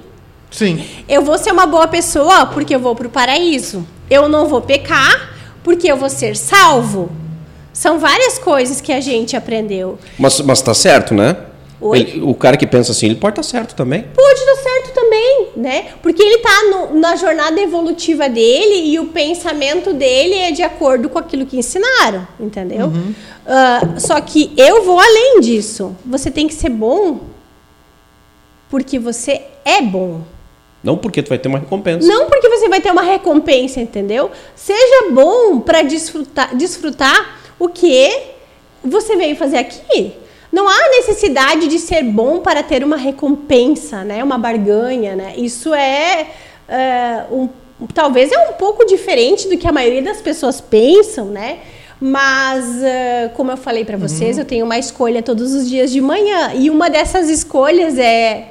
Sim. Eu vou ser uma boa pessoa porque eu vou para o paraíso. Eu não vou pecar porque eu vou ser salvo. São várias coisas que a gente aprendeu. Mas, mas tá certo, né? Ele- o cara que pensa assim, ele pode estar certo também. Pode dar certo também, né? Porque ele tá no- na jornada evolutiva dele e o pensamento dele é de acordo com aquilo que ensinaram, entendeu? Ah, só que eu vou além disso. Você tem que ser bom porque você é bom. Não porque tu vai ter uma recompensa. Não porque você vai ter uma recompensa, entendeu? Seja bom para desfrutar, desfrutar o que você veio fazer aqui. Não há necessidade de ser bom para ter uma recompensa, né? Uma barganha, né? Isso é, é, um, talvez é um pouco diferente do que a maioria das pessoas pensam, né? Mas, é, como eu falei para vocês, eu tenho uma escolha todos os dias de manhã. E uma dessas escolhas é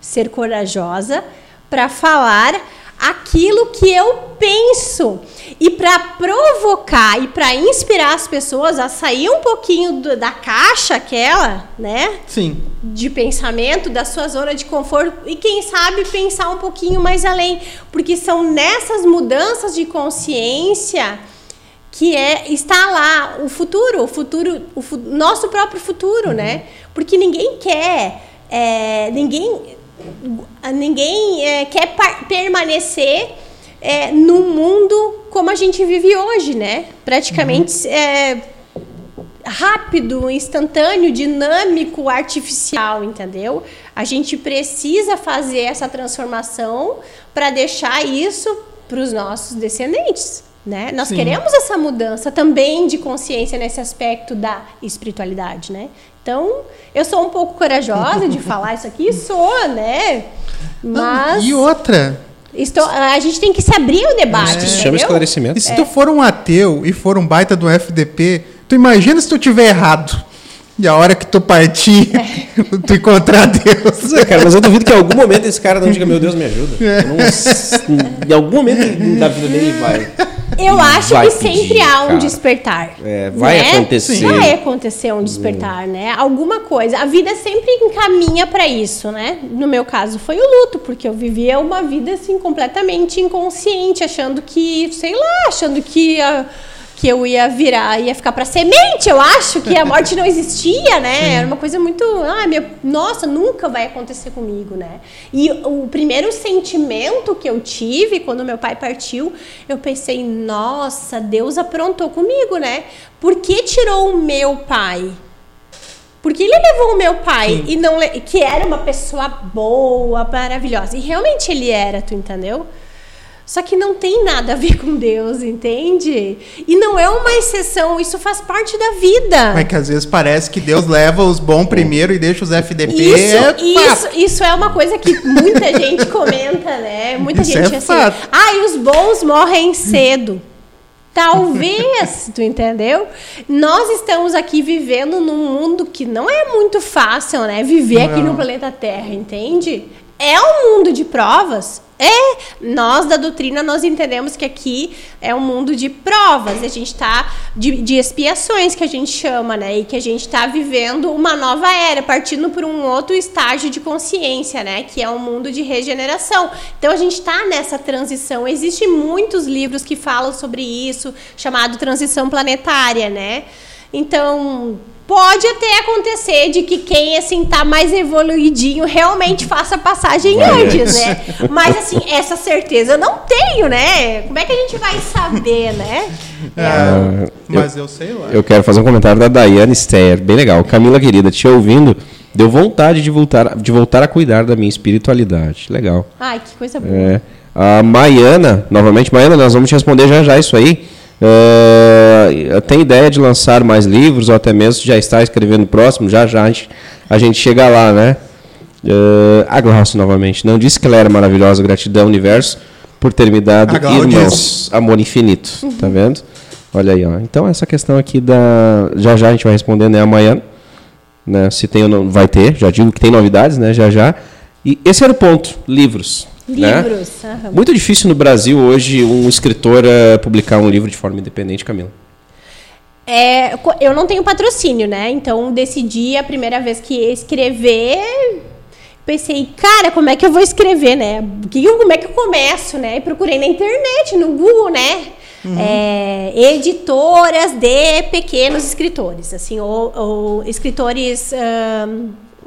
ser corajosa para falar aquilo que eu penso e para provocar e para inspirar as pessoas a sair um pouquinho do- da caixa aquela, né, Sim. de pensamento, da sua zona de conforto e quem sabe pensar um pouquinho mais além, porque são nessas mudanças de consciência que é está lá o futuro, o futuro, o fu- nosso próprio futuro, né? Porque ninguém quer, é, ninguém, ninguém é, quer permanecer é, num mundo como a gente vive hoje, né? Praticamente é, rápido, instantâneo, dinâmico, artificial, entendeu? A gente precisa fazer essa transformação para deixar isso para os nossos descendentes. Né? Nós Sim. queremos essa mudança também de consciência nesse aspecto da espiritualidade, né? Então, eu sou um pouco corajosa de falar isso aqui, sou, né? Mas E outra, estou, a gente tem que se abrir o debate, Isso se chama esclarecimento. e se tu for um ateu e for um baita do FDP, tu imagina se tu tiver errado. E a hora que tu partir, [laughs] tu encontrar Deus. É, cara, mas eu duvido que em algum momento esse cara não diga, meu Deus, me ajuda. Eu não- em algum momento da vida dele vai. Eu acho Vai que sempre pedir, há um cara. despertar. É, vai né? acontecer. Hum. Vai acontecer um despertar, né? Alguma coisa. A vida sempre encaminha para isso, né? No meu caso foi o luto, porque eu vivia uma vida assim completamente inconsciente, achando que, sei lá, achando que a- que eu ia virar, ia ficar para semente, eu acho que a morte não existia, né? Era uma coisa muito, ah, meu, nossa, nunca vai acontecer comigo, né? E o primeiro sentimento que eu tive quando meu pai partiu, eu pensei, nossa, Deus aprontou comigo, né? Por que tirou o meu pai? Porque ele levou o meu pai e não que era uma pessoa boa, maravilhosa. E realmente ele era, tu entendeu? Só que não tem nada a ver com Deus, entende? E não é uma exceção, isso faz parte da vida. Mas que às vezes parece que Deus leva os bons primeiro e deixa os FDP. Isso, É isso, isso é uma coisa que muita gente [laughs] comenta, né? Muita Isso gente é assim. fato. Ah, e os bons morrem cedo. Talvez, [laughs] tu entendeu? Nós estamos aqui vivendo num mundo que não é muito fácil, né? Viver aqui Não. no planeta Terra, entende? É um mundo de provas. É, nós da doutrina nós entendemos que aqui é um mundo de provas, a gente está de, de expiações que a gente chama, né? E que a gente está vivendo uma nova era, partindo por um outro estágio de consciência, né? Que é um mundo de regeneração. Então a gente está nessa transição. Existem muitos livros que falam sobre isso, chamado transição planetária, né? Então pode até acontecer de que quem assim tá mais evoluidinho realmente faça a passagem Vai antes, antes. né? Mas assim, essa certeza eu não tenho, né? Como é que a gente vai saber, né? É, mas eu sei lá. Eu quero fazer um comentário da Daiane Steyer, bem legal. Camila querida, te ouvindo, deu vontade de voltar, de voltar a cuidar da minha espiritualidade. Legal. Ai, que coisa boa. É. A Maiana, novamente, Maiana, nós vamos te responder já já isso aí. Uh, tem ideia de lançar mais livros ou até mesmo já está escrevendo o próximo? Já já a gente, a gente chega lá, né? Uh, a Glaucio, novamente. Não disse que ela era maravilhosa. Gratidão, universo, por ter me dado irmãos. Amor infinito. Tá vendo? Olha aí, ó. Então, essa questão aqui da. Já já a gente vai responder, né, amanhã. Né, se tem ou não. Vai ter, já digo que tem novidades, né? Já já. E esse era o ponto: livros. Né? Livros. Né? Muito difícil no Brasil hoje um escritor uh, publicar um livro de forma independente, Camila. É, eu não tenho patrocínio, né? Então decidi a primeira vez que ia escrever. Pensei, cara, como é que eu vou escrever, né? Como é que eu começo, né? E procurei na internet, no Google, né? Uhum. É, editoras de pequenos escritores, assim, ou, ou escritores.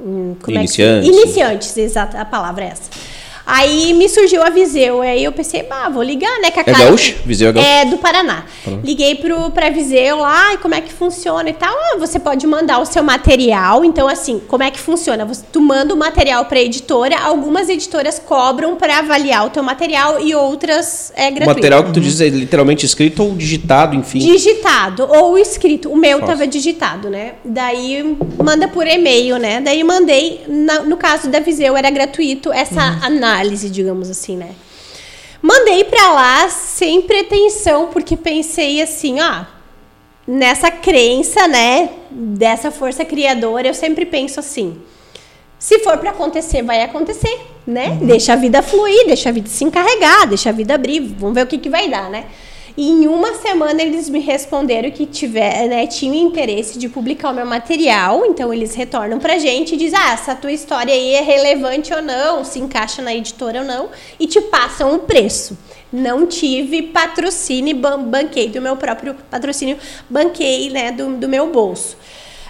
Um, iniciantes. É que... Iniciantes, exata a palavra é essa. Aí me surgiu a Viseu. Aí eu pensei, bah, vou ligar, né? Que a é gaúcho? Viseu é gaúcho? É do Paraná. Paraná. Liguei pro, pra Viseu lá, e como é que funciona e tal. Ah, você pode mandar o seu material. Então, assim, como é que funciona? Você, tu manda o material pra editora. Algumas editoras cobram para avaliar o teu material e outras é gratuito. O material que tu diz é literalmente escrito ou digitado, enfim? Digitado ou escrito. O meu Fácil. tava digitado, né? Daí manda por e-mail, né? Daí mandei. Na, no caso da Viseu era gratuito essa uhum. análise análise, digamos assim, né? Mandei para lá sem pretensão, porque pensei assim, ah, nessa crença, né, dessa força criadora, eu sempre penso assim: se for para acontecer, vai acontecer, né? Uhum. Deixa a vida fluir, deixa a vida se encarregar, deixa a vida abrir, vamos ver o que, que vai dar, né? E em uma semana eles me responderam que tiver, né, tinham interesse de publicar o meu material. Então eles retornam pra gente e dizem: ah, essa tua história aí é relevante ou não, se encaixa na editora ou não, e te passam o preço. Não tive patrocínio, ban banquei do meu próprio patrocínio, banquei né, do, do meu bolso.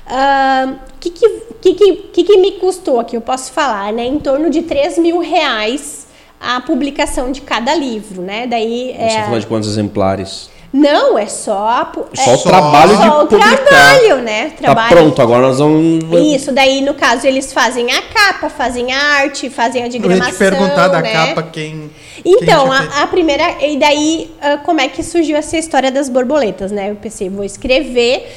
O uh, que, que, que, que, que me custou aqui? Eu posso falar, né? Em torno de 3 mil reais a publicação de cada livro, né? Daí Você é... falando de quantos exemplares? Não, é só só é, o trabalho só de o publicar. trabalho, né? Tá trabalho. Tá pronto, agora nós vamos Isso, daí no caso eles fazem a capa, fazem a arte, fazem a diagramação, Eu ia te perguntar da né? capa quem Então, quem a, a, primeira e daí uh, como é que surgiu essa história das borboletas, né? Eu pensei, vou escrever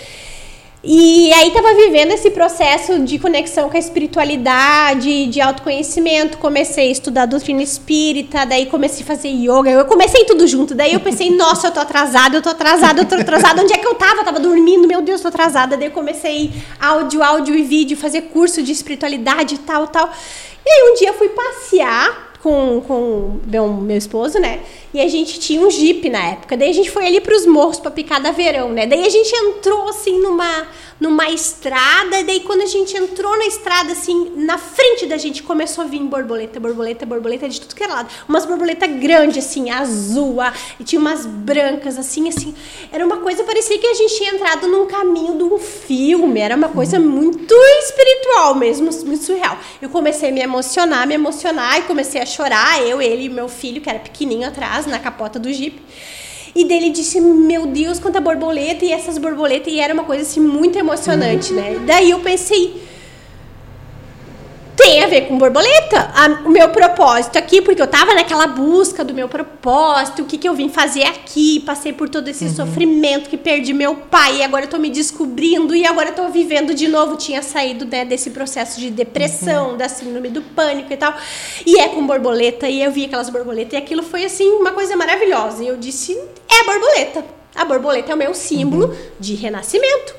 e aí estava vivendo esse processo de conexão com a espiritualidade, de autoconhecimento. Comecei a estudar doutrina espírita, daí comecei a fazer yoga. Eu comecei tudo junto. Daí eu pensei, [laughs] nossa, eu tô atrasada, eu tô atrasada, eu tô atrasada. Onde é que eu tava? Eu tava dormindo, meu Deus, tô atrasada. Daí eu comecei áudio, áudio e vídeo, fazer curso de espiritualidade e tal, tal. E aí um dia eu fui passear com, com meu, meu esposo, né? E a gente tinha um Jeep na época. Daí a gente foi ali para os morros para picada verão, né? Daí a gente entrou assim numa numa estrada, e daí quando a gente entrou na estrada, assim, na frente da gente começou a vir borboleta, borboleta, borboleta de tudo que era lado. Umas borboletas grandes, assim, azul, e tinha umas brancas, assim, assim. Era uma coisa, parecia que a gente tinha entrado num caminho de um filme, era uma coisa muito espiritual mesmo, muito surreal. Eu comecei a me emocionar, me emocionar, e comecei a chorar, eu, ele e meu filho, que era pequenininho atrás, na capota do Jeep. E dele disse: Meu Deus, quanta borboleta! E essas borboletas, e era uma coisa assim muito emocionante, né? Daí eu pensei tem a ver com borboleta. A, o meu propósito aqui, porque eu tava naquela busca do meu propósito, o que, que eu vim fazer aqui, passei por todo esse uhum. sofrimento, que perdi meu pai, e agora eu tô me descobrindo, e agora eu tô vivendo de novo. Tinha saído né, desse processo de depressão, uhum. da síndrome do pânico e tal. E é com borboleta, e eu vi aquelas borboletas, e aquilo foi assim, uma coisa maravilhosa. E eu disse: é borboleta. A borboleta é o meu símbolo uhum. de renascimento.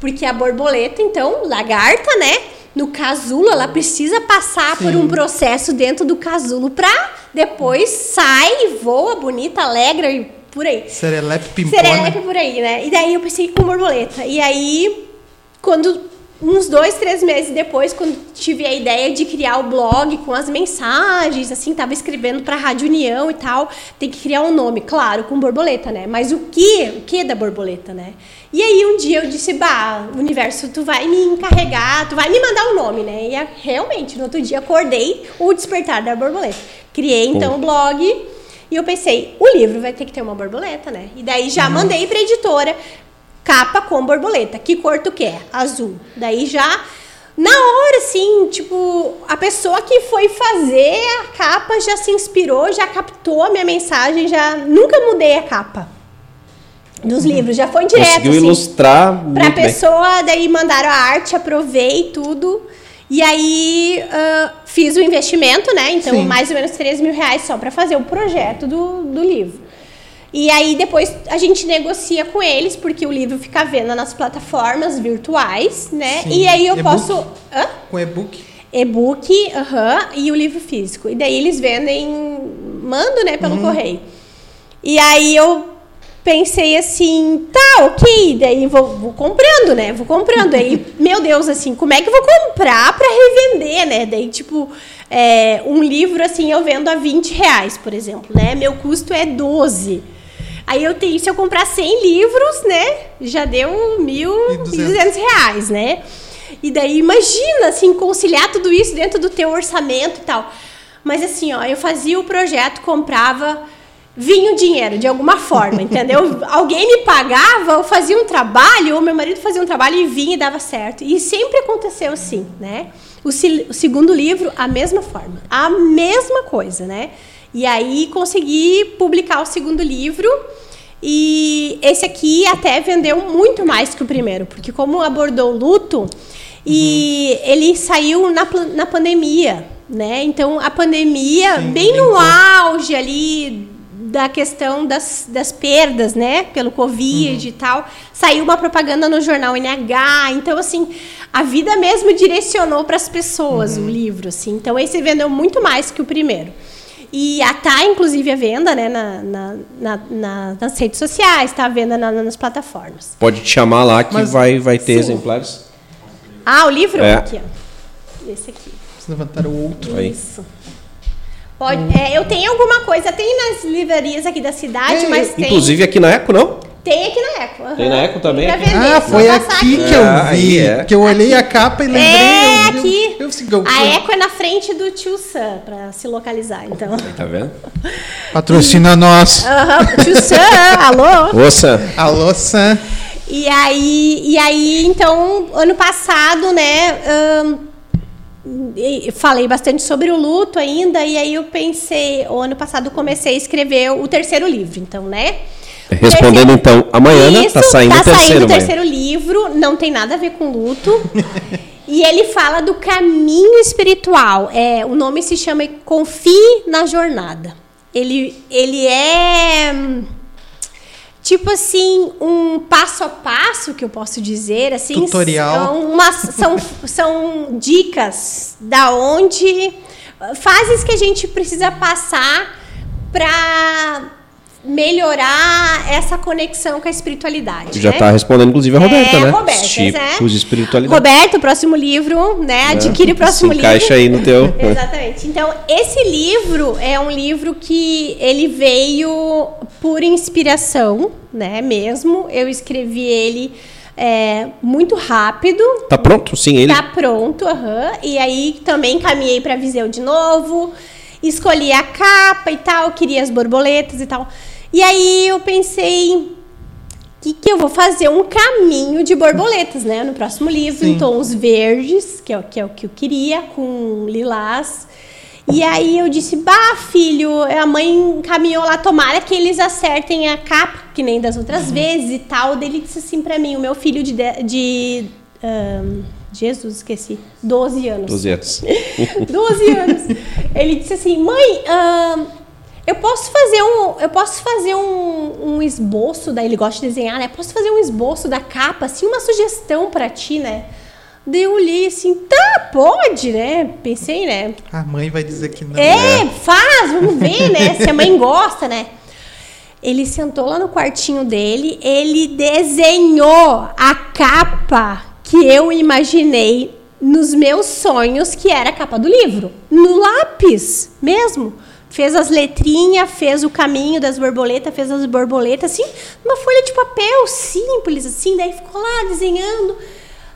Porque a borboleta, então, lagarta, né? No casulo, ela precisa passar Sim. por um processo dentro do casulo para depois sai, voa, bonita, alegre e por aí. Serelepe pimpona. Serelepe por aí, né? E daí eu pensei com borboleta. E aí, quando uns dois, três meses depois, quando tive a ideia de criar o blog com as mensagens, assim, tava escrevendo para a Rádio União e tal, tem que criar um nome, claro, com borboleta, né? Mas o que, o que da borboleta, né? E aí um dia eu disse, bah, universo, tu vai me encarregar, tu vai me mandar o um nome, né? E realmente, no outro dia acordei o despertar da borboleta. Criei então o blog E eu pensei, o livro vai ter que ter uma borboleta, né? E daí já mandei pra editora, capa com borboleta. Que cor tu quer? Azul. Daí já, na hora, assim, tipo, a pessoa que foi fazer a capa já se inspirou, já captou a minha mensagem, já nunca mudei a capa dos livros, já foi direto. Conseguiu assim, ilustrar Pra muito bem. pessoa, daí mandaram a arte, aprovei tudo. E aí ah, fiz o investimento, né? Então, Sim. mais ou menos 3 mil reais só para fazer o projeto do, do livro. E aí depois a gente negocia com eles, porque o livro fica à venda nas plataformas virtuais, né? Sim. E aí eu posso. Hã? Com e-book. E-book, aham, e o livro físico. E daí eles vendem, mando, né, pelo correio. E aí eu pensei assim, tá, ok, daí vou, vou comprando, né? Vou comprando. Aí, [laughs] meu Deus, assim, como é que eu vou comprar pra revender, né? Daí, tipo, é, um livro, assim, eu vendo a 20 reais, por exemplo, né? Meu custo é 12. Aí eu tenho, se eu comprar 100 livros, né? Já deu 1.200 reais, né? E daí, imagina, assim, conciliar tudo isso dentro do teu orçamento e tal. Mas assim, ó, eu fazia o projeto, comprava, vinha o dinheiro de alguma forma, [laughs] entendeu? Alguém me pagava, eu fazia um trabalho, ou meu marido fazia um trabalho e vinha e dava certo. E sempre aconteceu assim, né? O, o segundo livro, a mesma forma, a mesma coisa, né? E aí consegui publicar o segundo livro. E esse aqui até vendeu muito mais que o primeiro, porque como abordou o luto, e ele saiu na, na pandemia, né? Então a pandemia, Sim, bem no auge ali da questão das, das perdas, né? Pelo Covid e tal, saiu uma propaganda no jornal NH. Então, assim, a vida mesmo direcionou para as pessoas o livro, assim. Então, esse vendeu muito mais que o primeiro. E a tá, inclusive, à venda, né? Na, na, na- na- nas redes sociais, está à venda na- nas plataformas. Pode te chamar lá que Mas- vai, vai ter Sim. exemplares. Ah, o livro? É. Aqui, ó. Esse aqui. Vocês levantaram o outro. Aí. Isso. Pode, é, eu tenho alguma coisa, tem nas livrarias aqui da cidade, É, mas tem. Inclusive aqui na Eco, não? Tem aqui na Eco. aham. Tem na Eco também? Pra vender, Ah, foi passar aqui que eu Ah, vi. é. Que eu olhei a capa e lembrei. É, eu, aqui. Eu, eu, eu, A Eco é na frente do Tio Sam, pra se localizar, então. Tá vendo? Patrocina nós. Aham, Tio Sam, [laughs] alô? Ouça. Alô, Sam. E aí, e aí, então, ano passado, né, e- falei bastante sobre o luto ainda, e aí eu pensei, o ano passado eu comecei a escrever o terceiro livro, então, né? Respondendo Terceiro- então, amanhã né, Isso, tá saindo tá o terceiro. saindo o amanhã. terceiro livro, não tem nada a ver com luto. e ele fala do caminho espiritual. É, o nome se chama Confie na Jornada. Ele, ele é hum, tipo assim um passo a passo que eu posso dizer assim Tutorial. são, umas, são, são dicas da onde fases que a gente precisa passar para melhorar essa conexão com a espiritualidade Já né? tá respondendo, inclusive, a Roberta, é, né? Roberta, Tipos né? espiritualidade. Roberto, próximo livro, né? Adquire o próximo livro. encaixa aí no teu. [laughs] Exatamente. Então, esse livro é um livro que ele veio por inspiração, né? Mesmo. Eu escrevi ele é, muito rápido. Tá pronto? Sim, ele. Tá pronto, aham. E aí também caminhei para Viseu de novo. Escolhi a capa e tal, queria as borboletas e tal. E aí eu pensei que, que eu vou fazer um caminho de borboletas, né? No próximo livro, Sim. em tons verdes, que é, o- que é o que eu queria, com lilás. E aí eu disse, bah, filho, a mãe encaminhou lá, tomara que eles acertem a capa, que nem das outras vezes e tal. Daí ele disse assim pra mim, o meu filho de... de, ahn, Jesus, esqueci. 12 anos. 12 anos. [laughs] 12 anos. Ele disse assim, mãe, eu posso fazer um, eu posso fazer um, um esboço, daí ele gosta de desenhar, né? Posso fazer um esboço da capa, assim, uma sugestão pra ti, né? Daí eu olhei assim, tá, pode, né? Pensei, né? A mãe vai dizer que não. É, faz, vamos ver, né? [laughs] Se a mãe gosta, né? Ele sentou lá no quartinho dele, ele desenhou a capa que eu imaginei nos meus sonhos, que era a capa do livro, no lápis mesmo. Fez as letrinhas, fez o caminho das borboletas, fez as borboletas, assim, numa folha de papel simples, assim, daí ficou lá desenhando.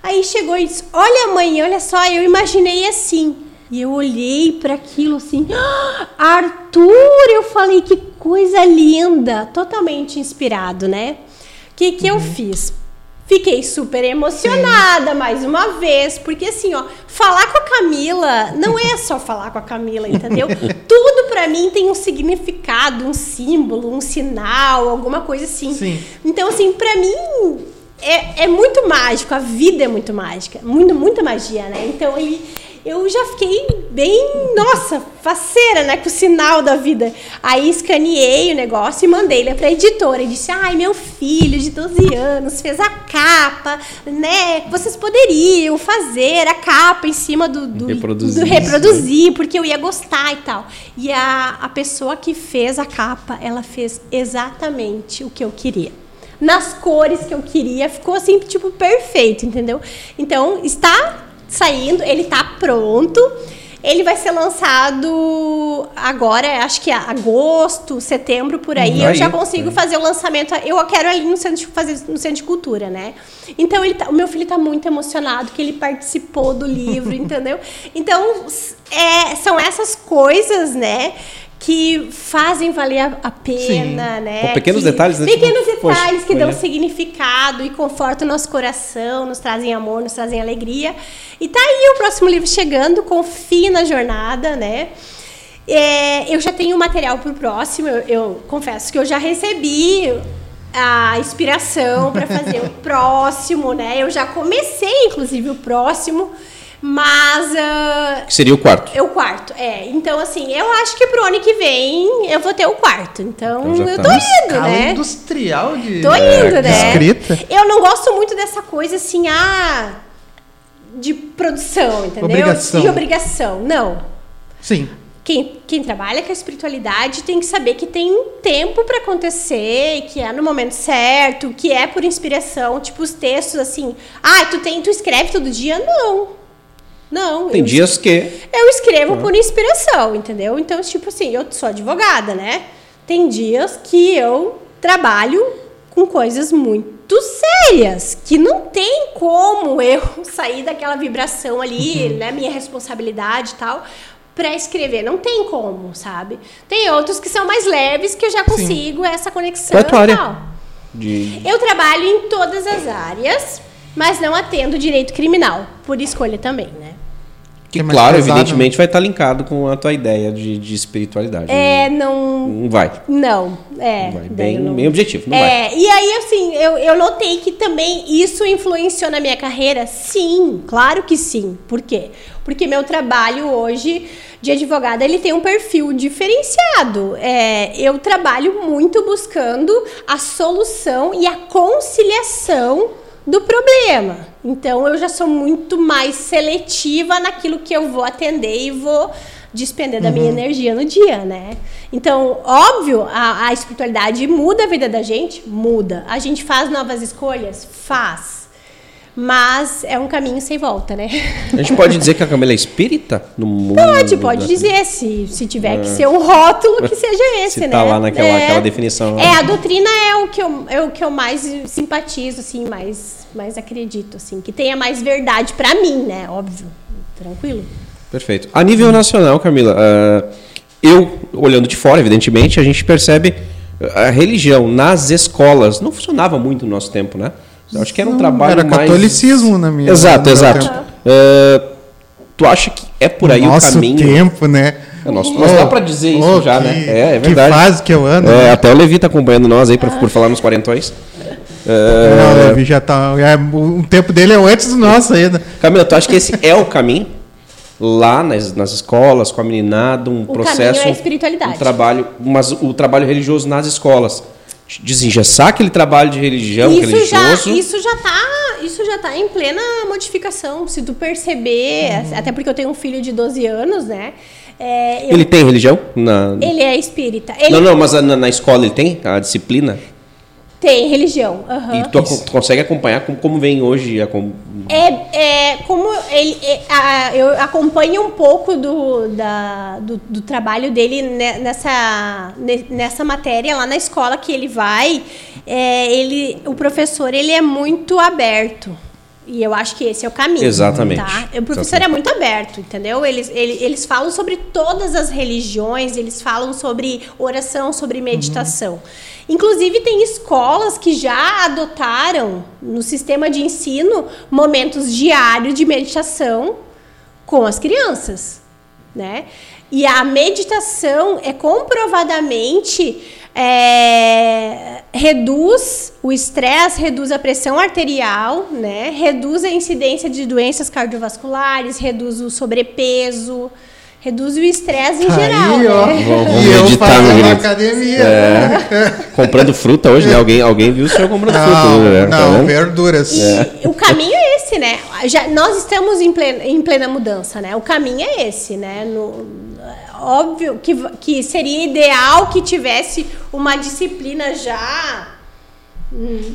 Aí chegou e disse: Olha, mãe, olha só, eu imaginei assim. E eu olhei para aquilo assim, "Ah, Arthur, eu falei que coisa linda, totalmente inspirado, né? O que que eu fiz? Fiquei super emocionada mais uma vez, porque assim, ó, falar com a Camila não é só falar com a Camila, entendeu? [laughs] Tudo pra mim tem um significado, um símbolo, um sinal, alguma coisa assim. Sim. Então, assim, pra mim é, é muito mágico, a vida é muito mágica, muito, muita magia, né? Então ele, eu já fiquei bem, nossa, faceira, né, com o sinal da vida. Aí escaneei o negócio e mandei ele pra editora e disse: "Ai, meu filho de 12 anos fez a capa, né? Vocês poderiam fazer a capa em cima do do Reproduzir. do reproduzir, porque eu ia gostar e tal". E a, a pessoa que fez a capa, ela fez exatamente o que eu queria nas cores que eu queria, ficou assim, tipo, perfeito, entendeu? Então, está saindo, ele está pronto. Ele vai ser lançado agora, acho que é agosto, setembro, por aí. Hum, eu já consigo aí. fazer o lançamento. Eu quero ali no centro de, fazer no centro de cultura, né? Então ele tá- o meu filho está muito emocionado que ele participou do livro, [laughs] entendeu? Então é, são essas coisas, né? Que fazem valer a, pena, né? Pô, pequenos que- detalhes, né? Pequenos Tipo, poxa, detalhes que dão significado e confortam o nosso coração, nos trazem amor, nos trazem alegria. E tá aí o próximo livro chegando, confie na jornada, né? É, eu já tenho material pro próximo, eu, eu confesso que eu já recebi a inspiração para fazer o [laughs] próximo, né? Eu já comecei, inclusive, o próximo, mas Que seria o quarto. é o quarto, é. Então, assim, eu acho que pro ano que vem eu vou ter o quarto. Então, Então eu tá. tô indo, Escala né? industrial de Tô indo, né? escrita. Eu não gosto muito dessa coisa assim, ah, de produção, entendeu? Obrigação. De obrigação. Não. Sim. Quem, quem trabalha com a espiritualidade tem que saber que tem um tempo para acontecer, que é no momento certo, que é por inspiração, tipo os textos assim, ah, tu tem, tu escreve todo dia? Não. Não. Tem eu dias que. eu escrevo por inspiração, entendeu? Então, tipo assim, eu sou advogada, né? Tem dias que eu trabalho com coisas muito sérias, que não tem como eu [laughs] sair daquela vibração ali, né? Minha responsabilidade e tal, pra escrever. Não tem como, sabe? Tem outros que são mais leves que eu já consigo essa conexão Qual é a tua área? tal. De... Eu trabalho em todas as áreas, mas não atendo direito criminal, por escolha também, né? Que, É claro, pesado, evidentemente vai estar linkado com a tua ideia de, de espiritualidade. É, não. Não vai. Não, é. Não vai. Bem, não- bem objetivo, não vai. É, e aí, assim, eu, eu notei que também isso influenciou na minha carreira? Sim, claro que sim. Por quê? Porque meu trabalho hoje de advogada, ele tem um perfil diferenciado. É, eu trabalho muito buscando a solução e a conciliação do problema. Então, eu já sou muito mais seletiva naquilo que eu vou atender e vou despender da minha energia no dia, né? Então, óbvio, a, a espiritualidade muda a vida da gente? Muda. A gente faz novas escolhas? Faz. Mas é um caminho sem volta, né? A gente pode dizer que a Camila é espírita? No mundo Pode, pode dizer. Se, se tiver que ser um rótulo, que seja [laughs] esse, Se né? tá lá naquela é. definição. É, a doutrina é o que eu, é o que eu mais simpatizo, assim, mais, mais acredito, assim. Que tenha mais verdade pra mim, né? Óbvio. Tranquilo. Perfeito. A nível nacional, Camila, ah, eu, olhando de fora, evidentemente, a gente percebe ah, a religião nas escolas não funcionava muito no nosso tempo, né? Eu acho que era um Não, trabalho era mais... catolicismo na minha- Exato, exato. Ah, tu acha que é por aí Nosso o caminho? tempo, né? É nosso- mas dá pra dizer isso já, né? É, é verdade. Que fase que eu ando. É, né? até o Levi tá acompanhando nós aí pra, por falar nos quarentões. Não, o Levi já tá. É, o tempo dele é antes do nosso ainda. Camila, tu acha que esse é o caminho? Lá nas, nas escolas, com a meninada, um O processo. caminho é a espiritualidade. Um trabalho, mas o trabalho religioso nas escolas. Desengessar aquele trabalho de religião isso já, religioso. isso já tá, isso já tá em plena modificação. Se tu perceber, Uhum. até porque eu tenho um filho de 12 anos, né? É, eu- Ele tem religião? Na... ele é espírita. Ele Não, não, mas na, na escola ele tem a disciplina? Tem religião. aham. E tu, consegue acompanhar como, como vem hoje a. com- É, é como ele, é, a- eu acompanho um pouco do, da, do, do trabalho dele ne- nessa, ne- nessa matéria lá na escola que ele vai. É, ele, o professor ele é muito aberto. E eu acho que esse é o caminho. Exatamente. Tá? O professor é muito aberto, entendeu? Eles, eles, eles falam sobre todas as religiões, eles falam sobre oração, sobre meditação. Uhum. Inclusive, tem escolas que já adotaram no sistema de ensino momentos diários de meditação com as crianças, né? E a meditação é comprovadamente é, reduz o estresse, reduz a pressão arterial, né? Reduz a incidência de doenças cardiovasculares, reduz o sobrepeso, reduz o estresse em geral. Aí, ó. Né? Vamos, e meditar na academia. É. comprando fruta hoje, né? Alguém, alguém viu o senhor comprando não, fruta hoje, né? Não, tá verduras. É. O caminho é esse, né? Já, nós estamos em plena, em plena mudança, né? O caminho é esse, né? No, óbvio que, que seria ideal que tivesse uma disciplina já hum,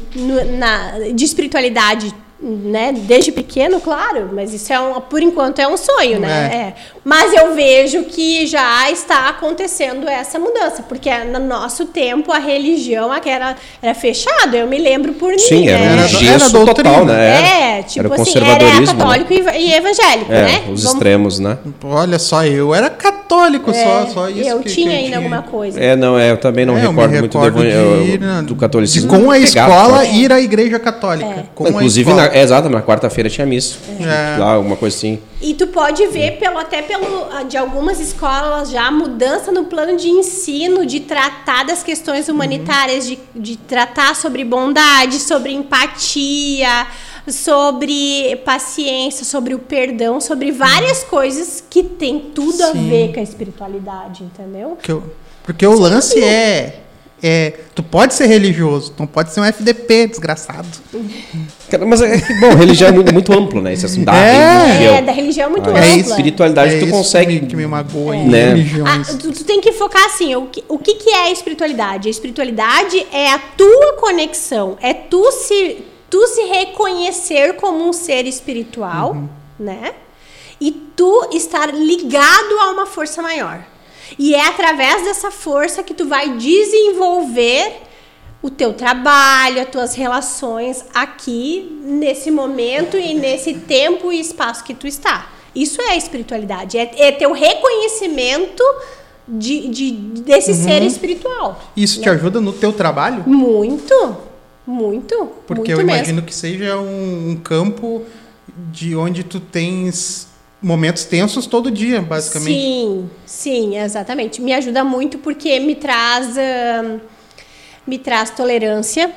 na, de espiritualidade né, desde pequeno, claro, mas isso é um, por enquanto é um sonho, né? É. É. Mas eu vejo que já está acontecendo essa mudança, porque no nosso tempo a religião era, era fechada, eu me lembro por Sim, mim. era, né? era, era doutrina, né? É, tipo era assim, era católico né? e evangélico, é, né? Os Vamos... extremos, né? Olha só, eu era católico é, só, só isso. Eu que, tinha que ainda tinha. alguma coisa. É, não, é, eu também não é, recordo, muito do, ir, do catolicismo. De com a escola ir à igreja católica. É. Com Inclusive, na, é, exato, na quarta-feira tinha missa. É. Lá, alguma coisa assim. E tu pode ver pelo, até pelo, ah, de algumas escolas já a mudança no plano de ensino, de tratar das questões humanitárias, uhum. de, de tratar sobre bondade, sobre empatia, sobre paciência, sobre o perdão, sobre várias coisas que tem tudo Sim. a ver com a espiritualidade, entendeu? Porque, porque o lance é é, tu pode ser religioso, não pode ser um FDP, desgraçado. Cara, mas é que, bom, religião é muito, muito amplo, né? Isso assim, da é, religião. É, da religião é muito ah, ampla. É espiritualidade, é tu consegue. Que me magoa é. em né? religiões. Ah, tu, tu, tem que focar assim: o que, o que, que é a espiritualidade? A espiritualidade é a tua conexão, é tu se, tu se reconhecer como um ser espiritual, uhum. né? E tu estar ligado a uma força maior. E é através dessa força que tu vai desenvolver o teu trabalho, as tuas relações aqui nesse momento e nesse tempo e espaço que tu está. Isso é espiritualidade, é, é teu reconhecimento de, de desse uhum. ser espiritual. Isso né? te ajuda no teu trabalho? Muito, muito. Porque muito eu imagino mesmo. que seja um, um campo de onde tu tens momentos tensos todo dia, basicamente. Sim, sim, exatamente. Me ajuda muito porque me traz uh, me traz tolerância,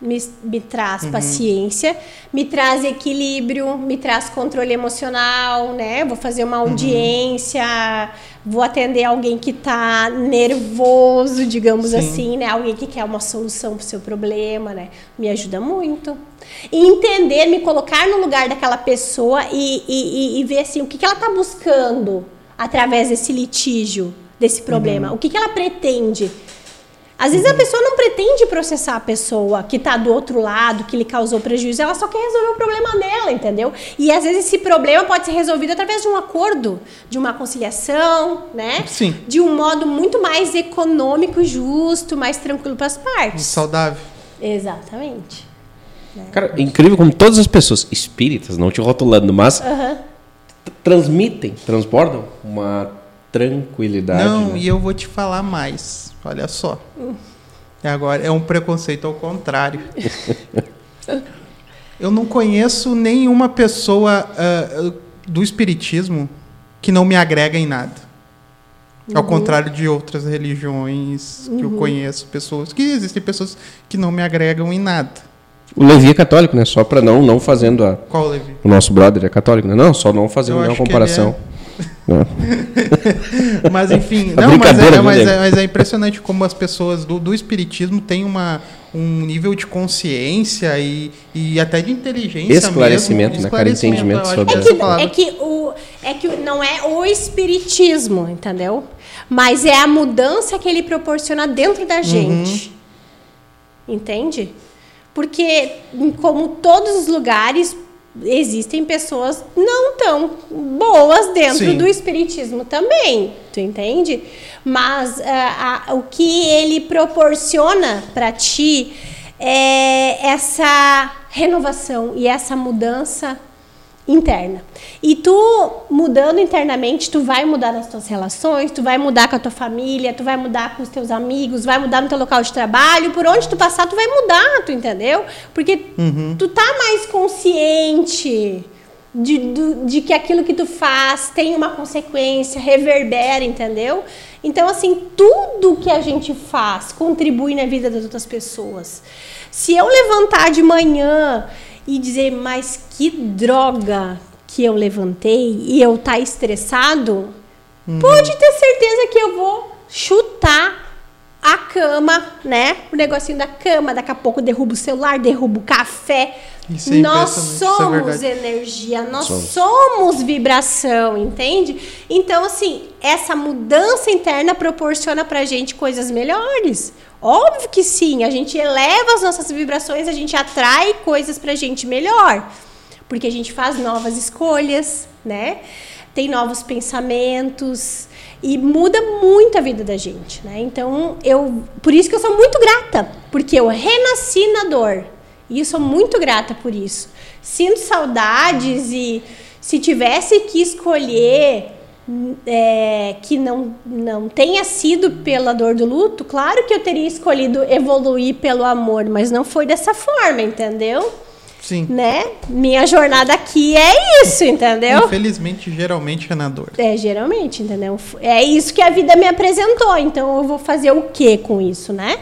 me, me traz uhum. paciência, me traz equilíbrio, me traz controle emocional, né? Vou fazer uma uhum. audiência, uhum. Vou atender alguém que está nervoso, digamos Sim. assim, né? Alguém que quer uma solução para o seu problema, né? Me ajuda muito. E entender, me colocar no lugar daquela pessoa e, e, e ver assim, o que, que ela está buscando através desse litígio, desse problema. Uhum. O que, que ela pretende. Às vezes a pessoa não pretende processar a pessoa que está do outro lado, que lhe causou prejuízo, ela só quer resolver o problema dela, entendeu? E às vezes esse problema pode ser resolvido através de um acordo, de uma conciliação, né? Sim. De um modo muito mais econômico, justo, mais tranquilo para as partes. Saudável. Exatamente. Né? Cara, incrível como todas as pessoas espíritas, não te rotulando, mas uhum. transmitem, transbordam uma tranquilidade. Não, né? e eu vou te falar mais. Olha só. Agora é um preconceito ao contrário. [laughs] eu não conheço nenhuma pessoa uh, do espiritismo que não me agrega em nada. Uhum. Ao contrário de outras religiões que uhum. eu conheço, pessoas que existem pessoas que não me agregam em nada. O Levi é católico, né? Só para não não fazendo a Qual Levi? O nosso brother é católico, né? Não, só não fazendo nenhuma comparação. É. [laughs] mas enfim, não, mas é, mas, é, mas é, impressionante como as pessoas do, do espiritismo têm uma, um nível de consciência e, e até de inteligência esclarecimento, mesmo, né, cara, entendimento sobre é que, é que o é que não é o espiritismo, entendeu? Mas é a mudança que ele proporciona dentro da gente. Uhum. Entende? Porque, como todos os lugares, existem pessoas não tão boas dentro Sim. do espiritismo também, tu entende? Mas uh, a, o que ele proporciona para ti é essa renovação e essa mudança interna. E tu mudando internamente, tu vai mudar nas tuas relações, tu vai mudar com a tua família, tu vai mudar com os teus amigos, vai mudar no teu local de trabalho, por onde tu passar, tu vai mudar, tu entendeu? Porque uhum. tu tá mais consciente de, de, de, que aquilo que tu faz tem uma consequência, reverbera, entendeu? Então, assim, tudo que a gente faz contribui na vida das outras pessoas. Se eu levantar de manhã e dizer, mas que droga que eu levantei e eu tá estressado, uhum. pode ter certeza que eu vou chutar a cama, né? O negocinho da cama, daqui a pouco derruba o celular, derruba o café. É nós somos é energia, nós somos. somos vibração, entende? Então, assim, essa mudança interna proporciona pra gente coisas melhores. Óbvio que sim, a gente eleva as nossas vibrações, a gente atrai coisas pra gente melhor. Porque a gente faz novas escolhas, né? Tem novos pensamentos e muda muito a vida da gente, né? Então, eu, por isso que eu sou muito grata, porque eu renasci na dor. E eu sou muito grata por isso. Sinto saudades e se tivesse que escolher é, que não, não tenha sido pela dor do luto, claro que eu teria escolhido evoluir pelo amor, mas não foi dessa forma, entendeu? Sim. Né? Minha jornada aqui é isso, entendeu? Infelizmente, geralmente é na dor. É, geralmente, entendeu? É isso que a vida me apresentou, então eu vou fazer o que com isso, né?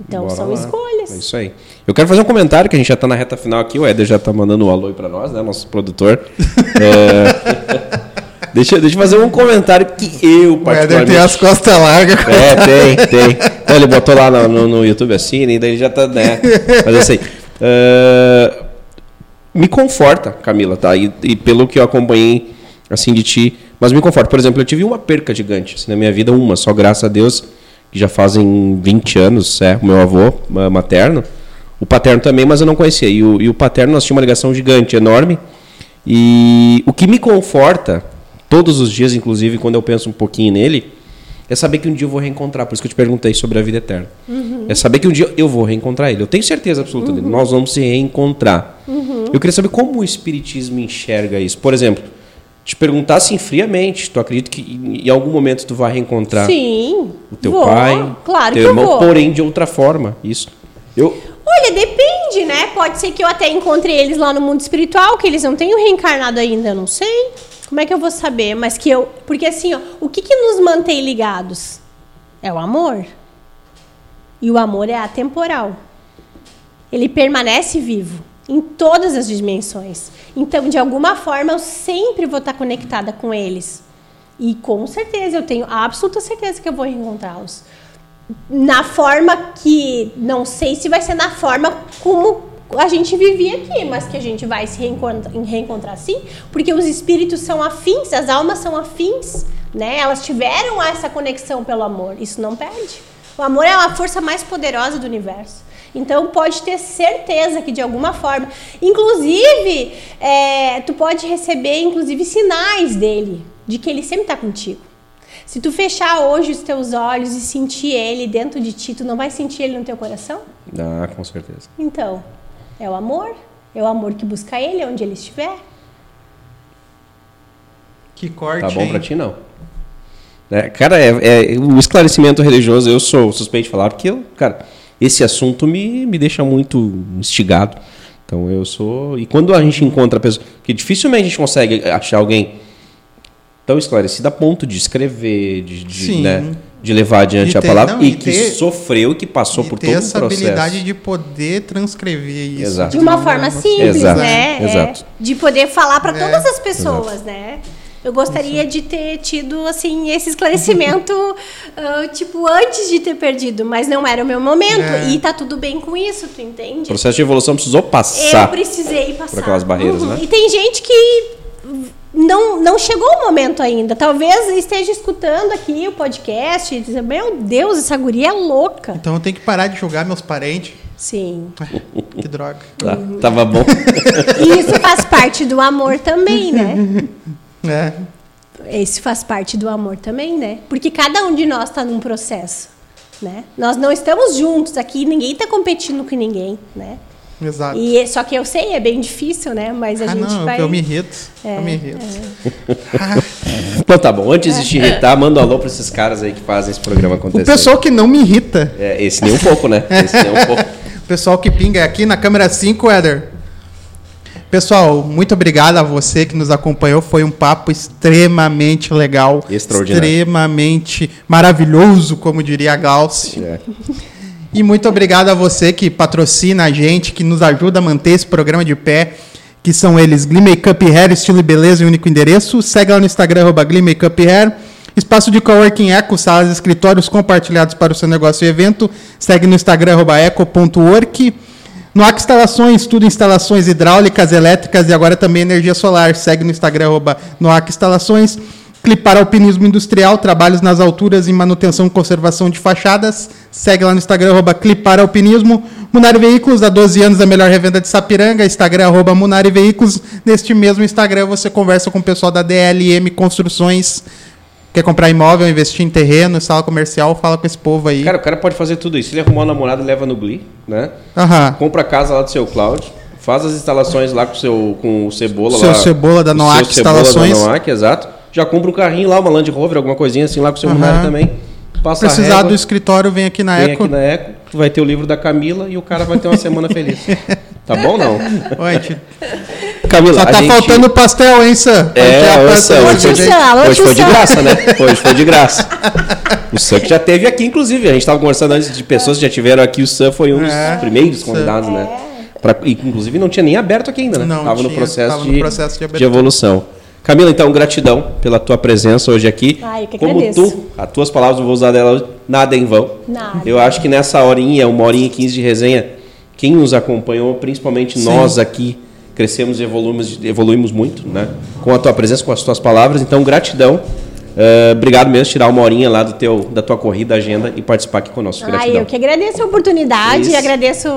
Então Bora são lá. escolhas. É isso aí. Eu quero fazer um comentário que a gente já está na reta final aqui. O Éder já está mandando um alô para nós, né? Nosso produtor. [laughs] é... [laughs] deixa, deixa eu fazer um comentário que eu particularmente... Éder tem as costas largas. É, tem, tem. Então, ele botou lá no, no, no YouTube assim, e daí ele já está, né? Mas assim... Uh, me conforta, Camila, tá? E, e, pelo que eu acompanhei assim de ti, mas me conforta. Por exemplo, eu tive uma perca gigante assim, na minha vida, uma, só graças a Deus, que já fazem 20 anos, é, o meu avô materno. O paterno também, mas eu não conhecia. E o, e o paterno nós tínhamos uma ligação gigante, enorme. E o que me conforta, todos os dias, inclusive, quando eu penso um pouquinho nele, é saber que um dia eu vou reencontrar. Por isso que eu te perguntei sobre a vida eterna. Uhum. É saber que um dia eu vou reencontrar ele. Eu tenho certeza absoluta uhum. dele. Nós vamos se reencontrar. Uhum. Eu queria saber como o Espiritismo enxerga isso. Por exemplo, te perguntar assim friamente, tu acredita que em algum momento tu vai reencontrar Sim, o teu vou. pai, claro teu que irmão, eu vou. porém de outra forma. Isso. Eu Olha, depende, né? Pode ser que eu até encontre eles lá no mundo espiritual, que eles não tenham reencarnado ainda, eu não sei. Como é que eu vou saber? Mas que eu. Porque assim, ó, o que, que nos mantém ligados? É o amor. E o amor é atemporal. Ele permanece vivo em todas as dimensões. Então, de alguma forma, eu sempre vou estar conectada com eles. E com certeza, eu tenho absoluta certeza que eu vou reencontrá-los. Na forma que. Não sei se vai ser na forma como a gente vivia aqui, mas que a gente vai se reencontrar, reencontrar sim, porque os espíritos são afins, as almas são afins, né? Elas tiveram essa conexão pelo amor, isso não perde. O amor é a força mais poderosa do universo. Então pode ter certeza que de alguma forma, inclusive, é, tu pode receber inclusive sinais dele, de que ele sempre está contigo. Se tu fechar hoje os teus olhos e sentir ele dentro de ti, tu não vai sentir ele no teu coração? Ah, com certeza. Então, é o amor. É o amor que busca ele onde ele estiver. Que corte. Tá bom para ti, não. É, cara, é, é, o esclarecimento religioso, eu sou suspeito de falar, porque eu, cara, esse assunto me, me deixa muito instigado. Então eu sou. E quando a gente encontra pessoas. que dificilmente a gente consegue achar alguém tão esclarecido a ponto de escrever, de, de né, de levar adiante a palavra não, e, e que ter, sofreu, que passou por todo o processo. essa habilidade de poder transcrever isso. Exato. De uma forma simples, Exato. né? Exato. É, de poder falar para é. todas as pessoas, Exato. né? Eu gostaria de ter tido, assim, esse esclarecimento, uh, [laughs] tipo, antes de ter perdido, mas não era o meu momento. É. E tá tudo bem com isso, tu entende? O processo de evolução precisou passar. Eu precisei passar. Por aquelas barreiras, uhum. né? E tem gente que não, não chegou o momento ainda. Talvez esteja escutando aqui o podcast e dizer, meu Deus, essa guria é louca. Então eu tenho que parar de julgar meus parentes. Sim. que droga. Tá, tava bom. E isso faz parte do amor também, né? É. Isso faz parte do amor também, né? Porque cada um de nós está num processo, né? Nós não estamos juntos aqui, ninguém está competindo com ninguém, né? Exato. E, só que eu sei, é bem difícil, né? Mas a ah, gente não, vai. eu me irrito. É, eu me irrito. [laughs] Então tá bom, antes de te irritar, manda um alô pra esses caras aí que fazem esse programa acontecer. O pessoal que não me irrita. É, esse nem um pouco, né? [laughs] Esse nem um pouco. O pessoal que pinga é aqui na câmera 5, Éder. Pessoal, muito obrigado a você que nos acompanhou. Foi um papo extremamente legal. Extraordinário. Extremamente maravilhoso, como diria a Glauci. É. E muito obrigado a você que patrocina a gente, que nos ajuda a manter esse programa de pé, que são eles Glee Makeup Hair, estilo e beleza e único endereço. Segue lá no Instagram, arroba Glee Makeup Hair. Espaço de coworking Eco, salas escritórios compartilhados para o seu negócio e evento. Segue no Instagram, arroba eco.work. Noac Instalações, tudo instalações hidráulicas, elétricas e agora também energia solar. Segue no Instagram, Noac Instalações. Clipar Alpinismo Industrial, trabalhos nas alturas em manutenção e conservação de fachadas. Segue lá no Instagram, arroba Clipar Alpinismo. Munari Veículos, há 12 anos a melhor revenda de Sapiranga. Instagram, arroba Munari Veículos. Neste mesmo Instagram você conversa com o pessoal da DLM Construções. Quer comprar imóvel, investir em terreno, sala comercial, fala com esse povo aí. Cara, o cara pode fazer tudo isso. Se ele arrumar uma namorada, leva no Glee, né? Aham. Compra a casa lá do seu Cloud, faz as instalações lá com o seu com o Cebola Seu lá. Cebola da Noac Instalações. Da Noac, exato. Já compra um carrinho lá, uma Land Rover, alguma coisinha assim lá com o seu Aham. Munari também. Passa a Precisar régua, do escritório, vem aqui na vem Eco. aqui na Eco, tu vai ter o livro da Camila e o cara vai ter uma semana feliz. [laughs] Tá bom não? Oi. Camila, Só tá gente- faltando pastel, hein, Sam? É, Hoje Sam, hoje, hoje, hoje foi de graça, né? Hoje foi de graça. O Sam que já teve aqui, inclusive. A gente estava conversando antes de pessoas que já tiveram aqui. O Sam foi um dos É, primeiros Sam. convidados, né? Pra, e, inclusive não tinha nem aberto aqui ainda, né? Não tava no tinha, processo, tava de, no processo de de evolução. Camila, então, gratidão pela tua presença hoje aqui. Ah, eu que Como agradeço. tu, as tuas palavras, eu vou usar dela hoje, nada em vão. Nada. Eu acho que nessa horinha, uma horinha e quinze de resenha, quem nos acompanhou, principalmente nós aqui, crescemos e evoluímos, evoluímos muito, né? Com a tua presença, com as tuas palavras. Então, gratidão. Eh, obrigado mesmo, tirar uma horinha lá do teu, da tua corrida, agenda e participar aqui conosco. Ah, Gratidão. eu que agradeço a oportunidade, Isso. agradeço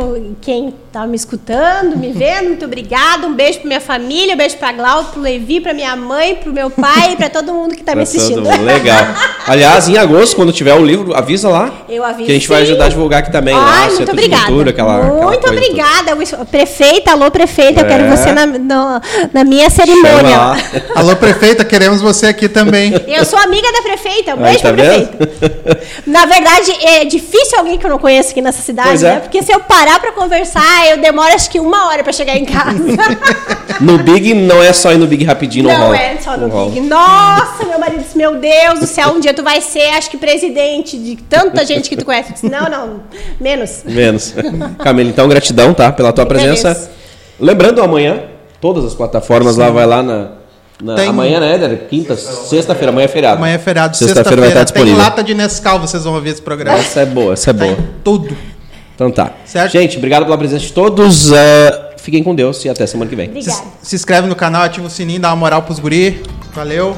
quem tá me escutando, me vendo, muito obrigada. Um beijo pra minha família, um beijo pra Glauco, pro Levi, pra minha mãe, pro meu pai e pra todo mundo que tá me assistindo. mundo. Legal. Aliás, em agosto, quando tiver o livro, avisa lá. Eu aviso. Que a gente vai sim. ajudar a divulgar aqui também. Ai, muito Centro obrigada. Cultura, aquela, aquela muito coisa obrigada. Prefeita, alô, prefeita, eu É. quero você na, no- na minha cerimônia. Alô, prefeita, queremos você aqui também. Eu sou amiga da prefeita, um Aí, beijo tá pra vendo? prefeita. Na verdade, é difícil alguém que eu não conheço aqui nessa cidade, Pois é. né? Porque se eu parar pra conversar, eu demoro acho que uma hora pra chegar em casa. [laughs] No Big não é só ir no Big rapidinho, não, Não é só no rola. Big. Nossa, meu marido disse, meu Deus do céu, um dia tu vai ser, acho que presidente de tanta gente que tu conhece. Eu disse, não, não, menos. Menos. Camila, então gratidão, tá? Pela tua presença. Lembrando, amanhã, todas as plataformas lá, vai lá na. Na- Tem- Amanhã, né, Éder? Quinta, sexta-feira, amanhã é feriado. Amanhã é feriado, Sexta-feira vai sexta-feira. estar Tem disponível. lata de Nescau, vocês vão ouvir esse programa. Essa é boa, essa é Tá boa. tudo. Então tá. Certo. Gente, obrigado pela presença de todos. eh, fiquem com Deus e até semana que vem. Obrigada. Se inscreve no canal, ativa o sininho, dá uma moral pros guri. Valeu.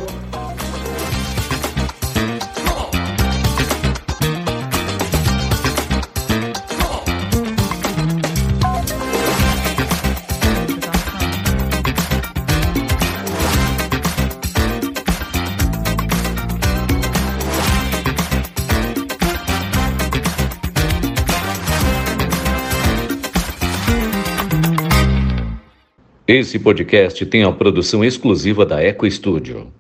Esse podcast tem a produção exclusiva da Eco Studio.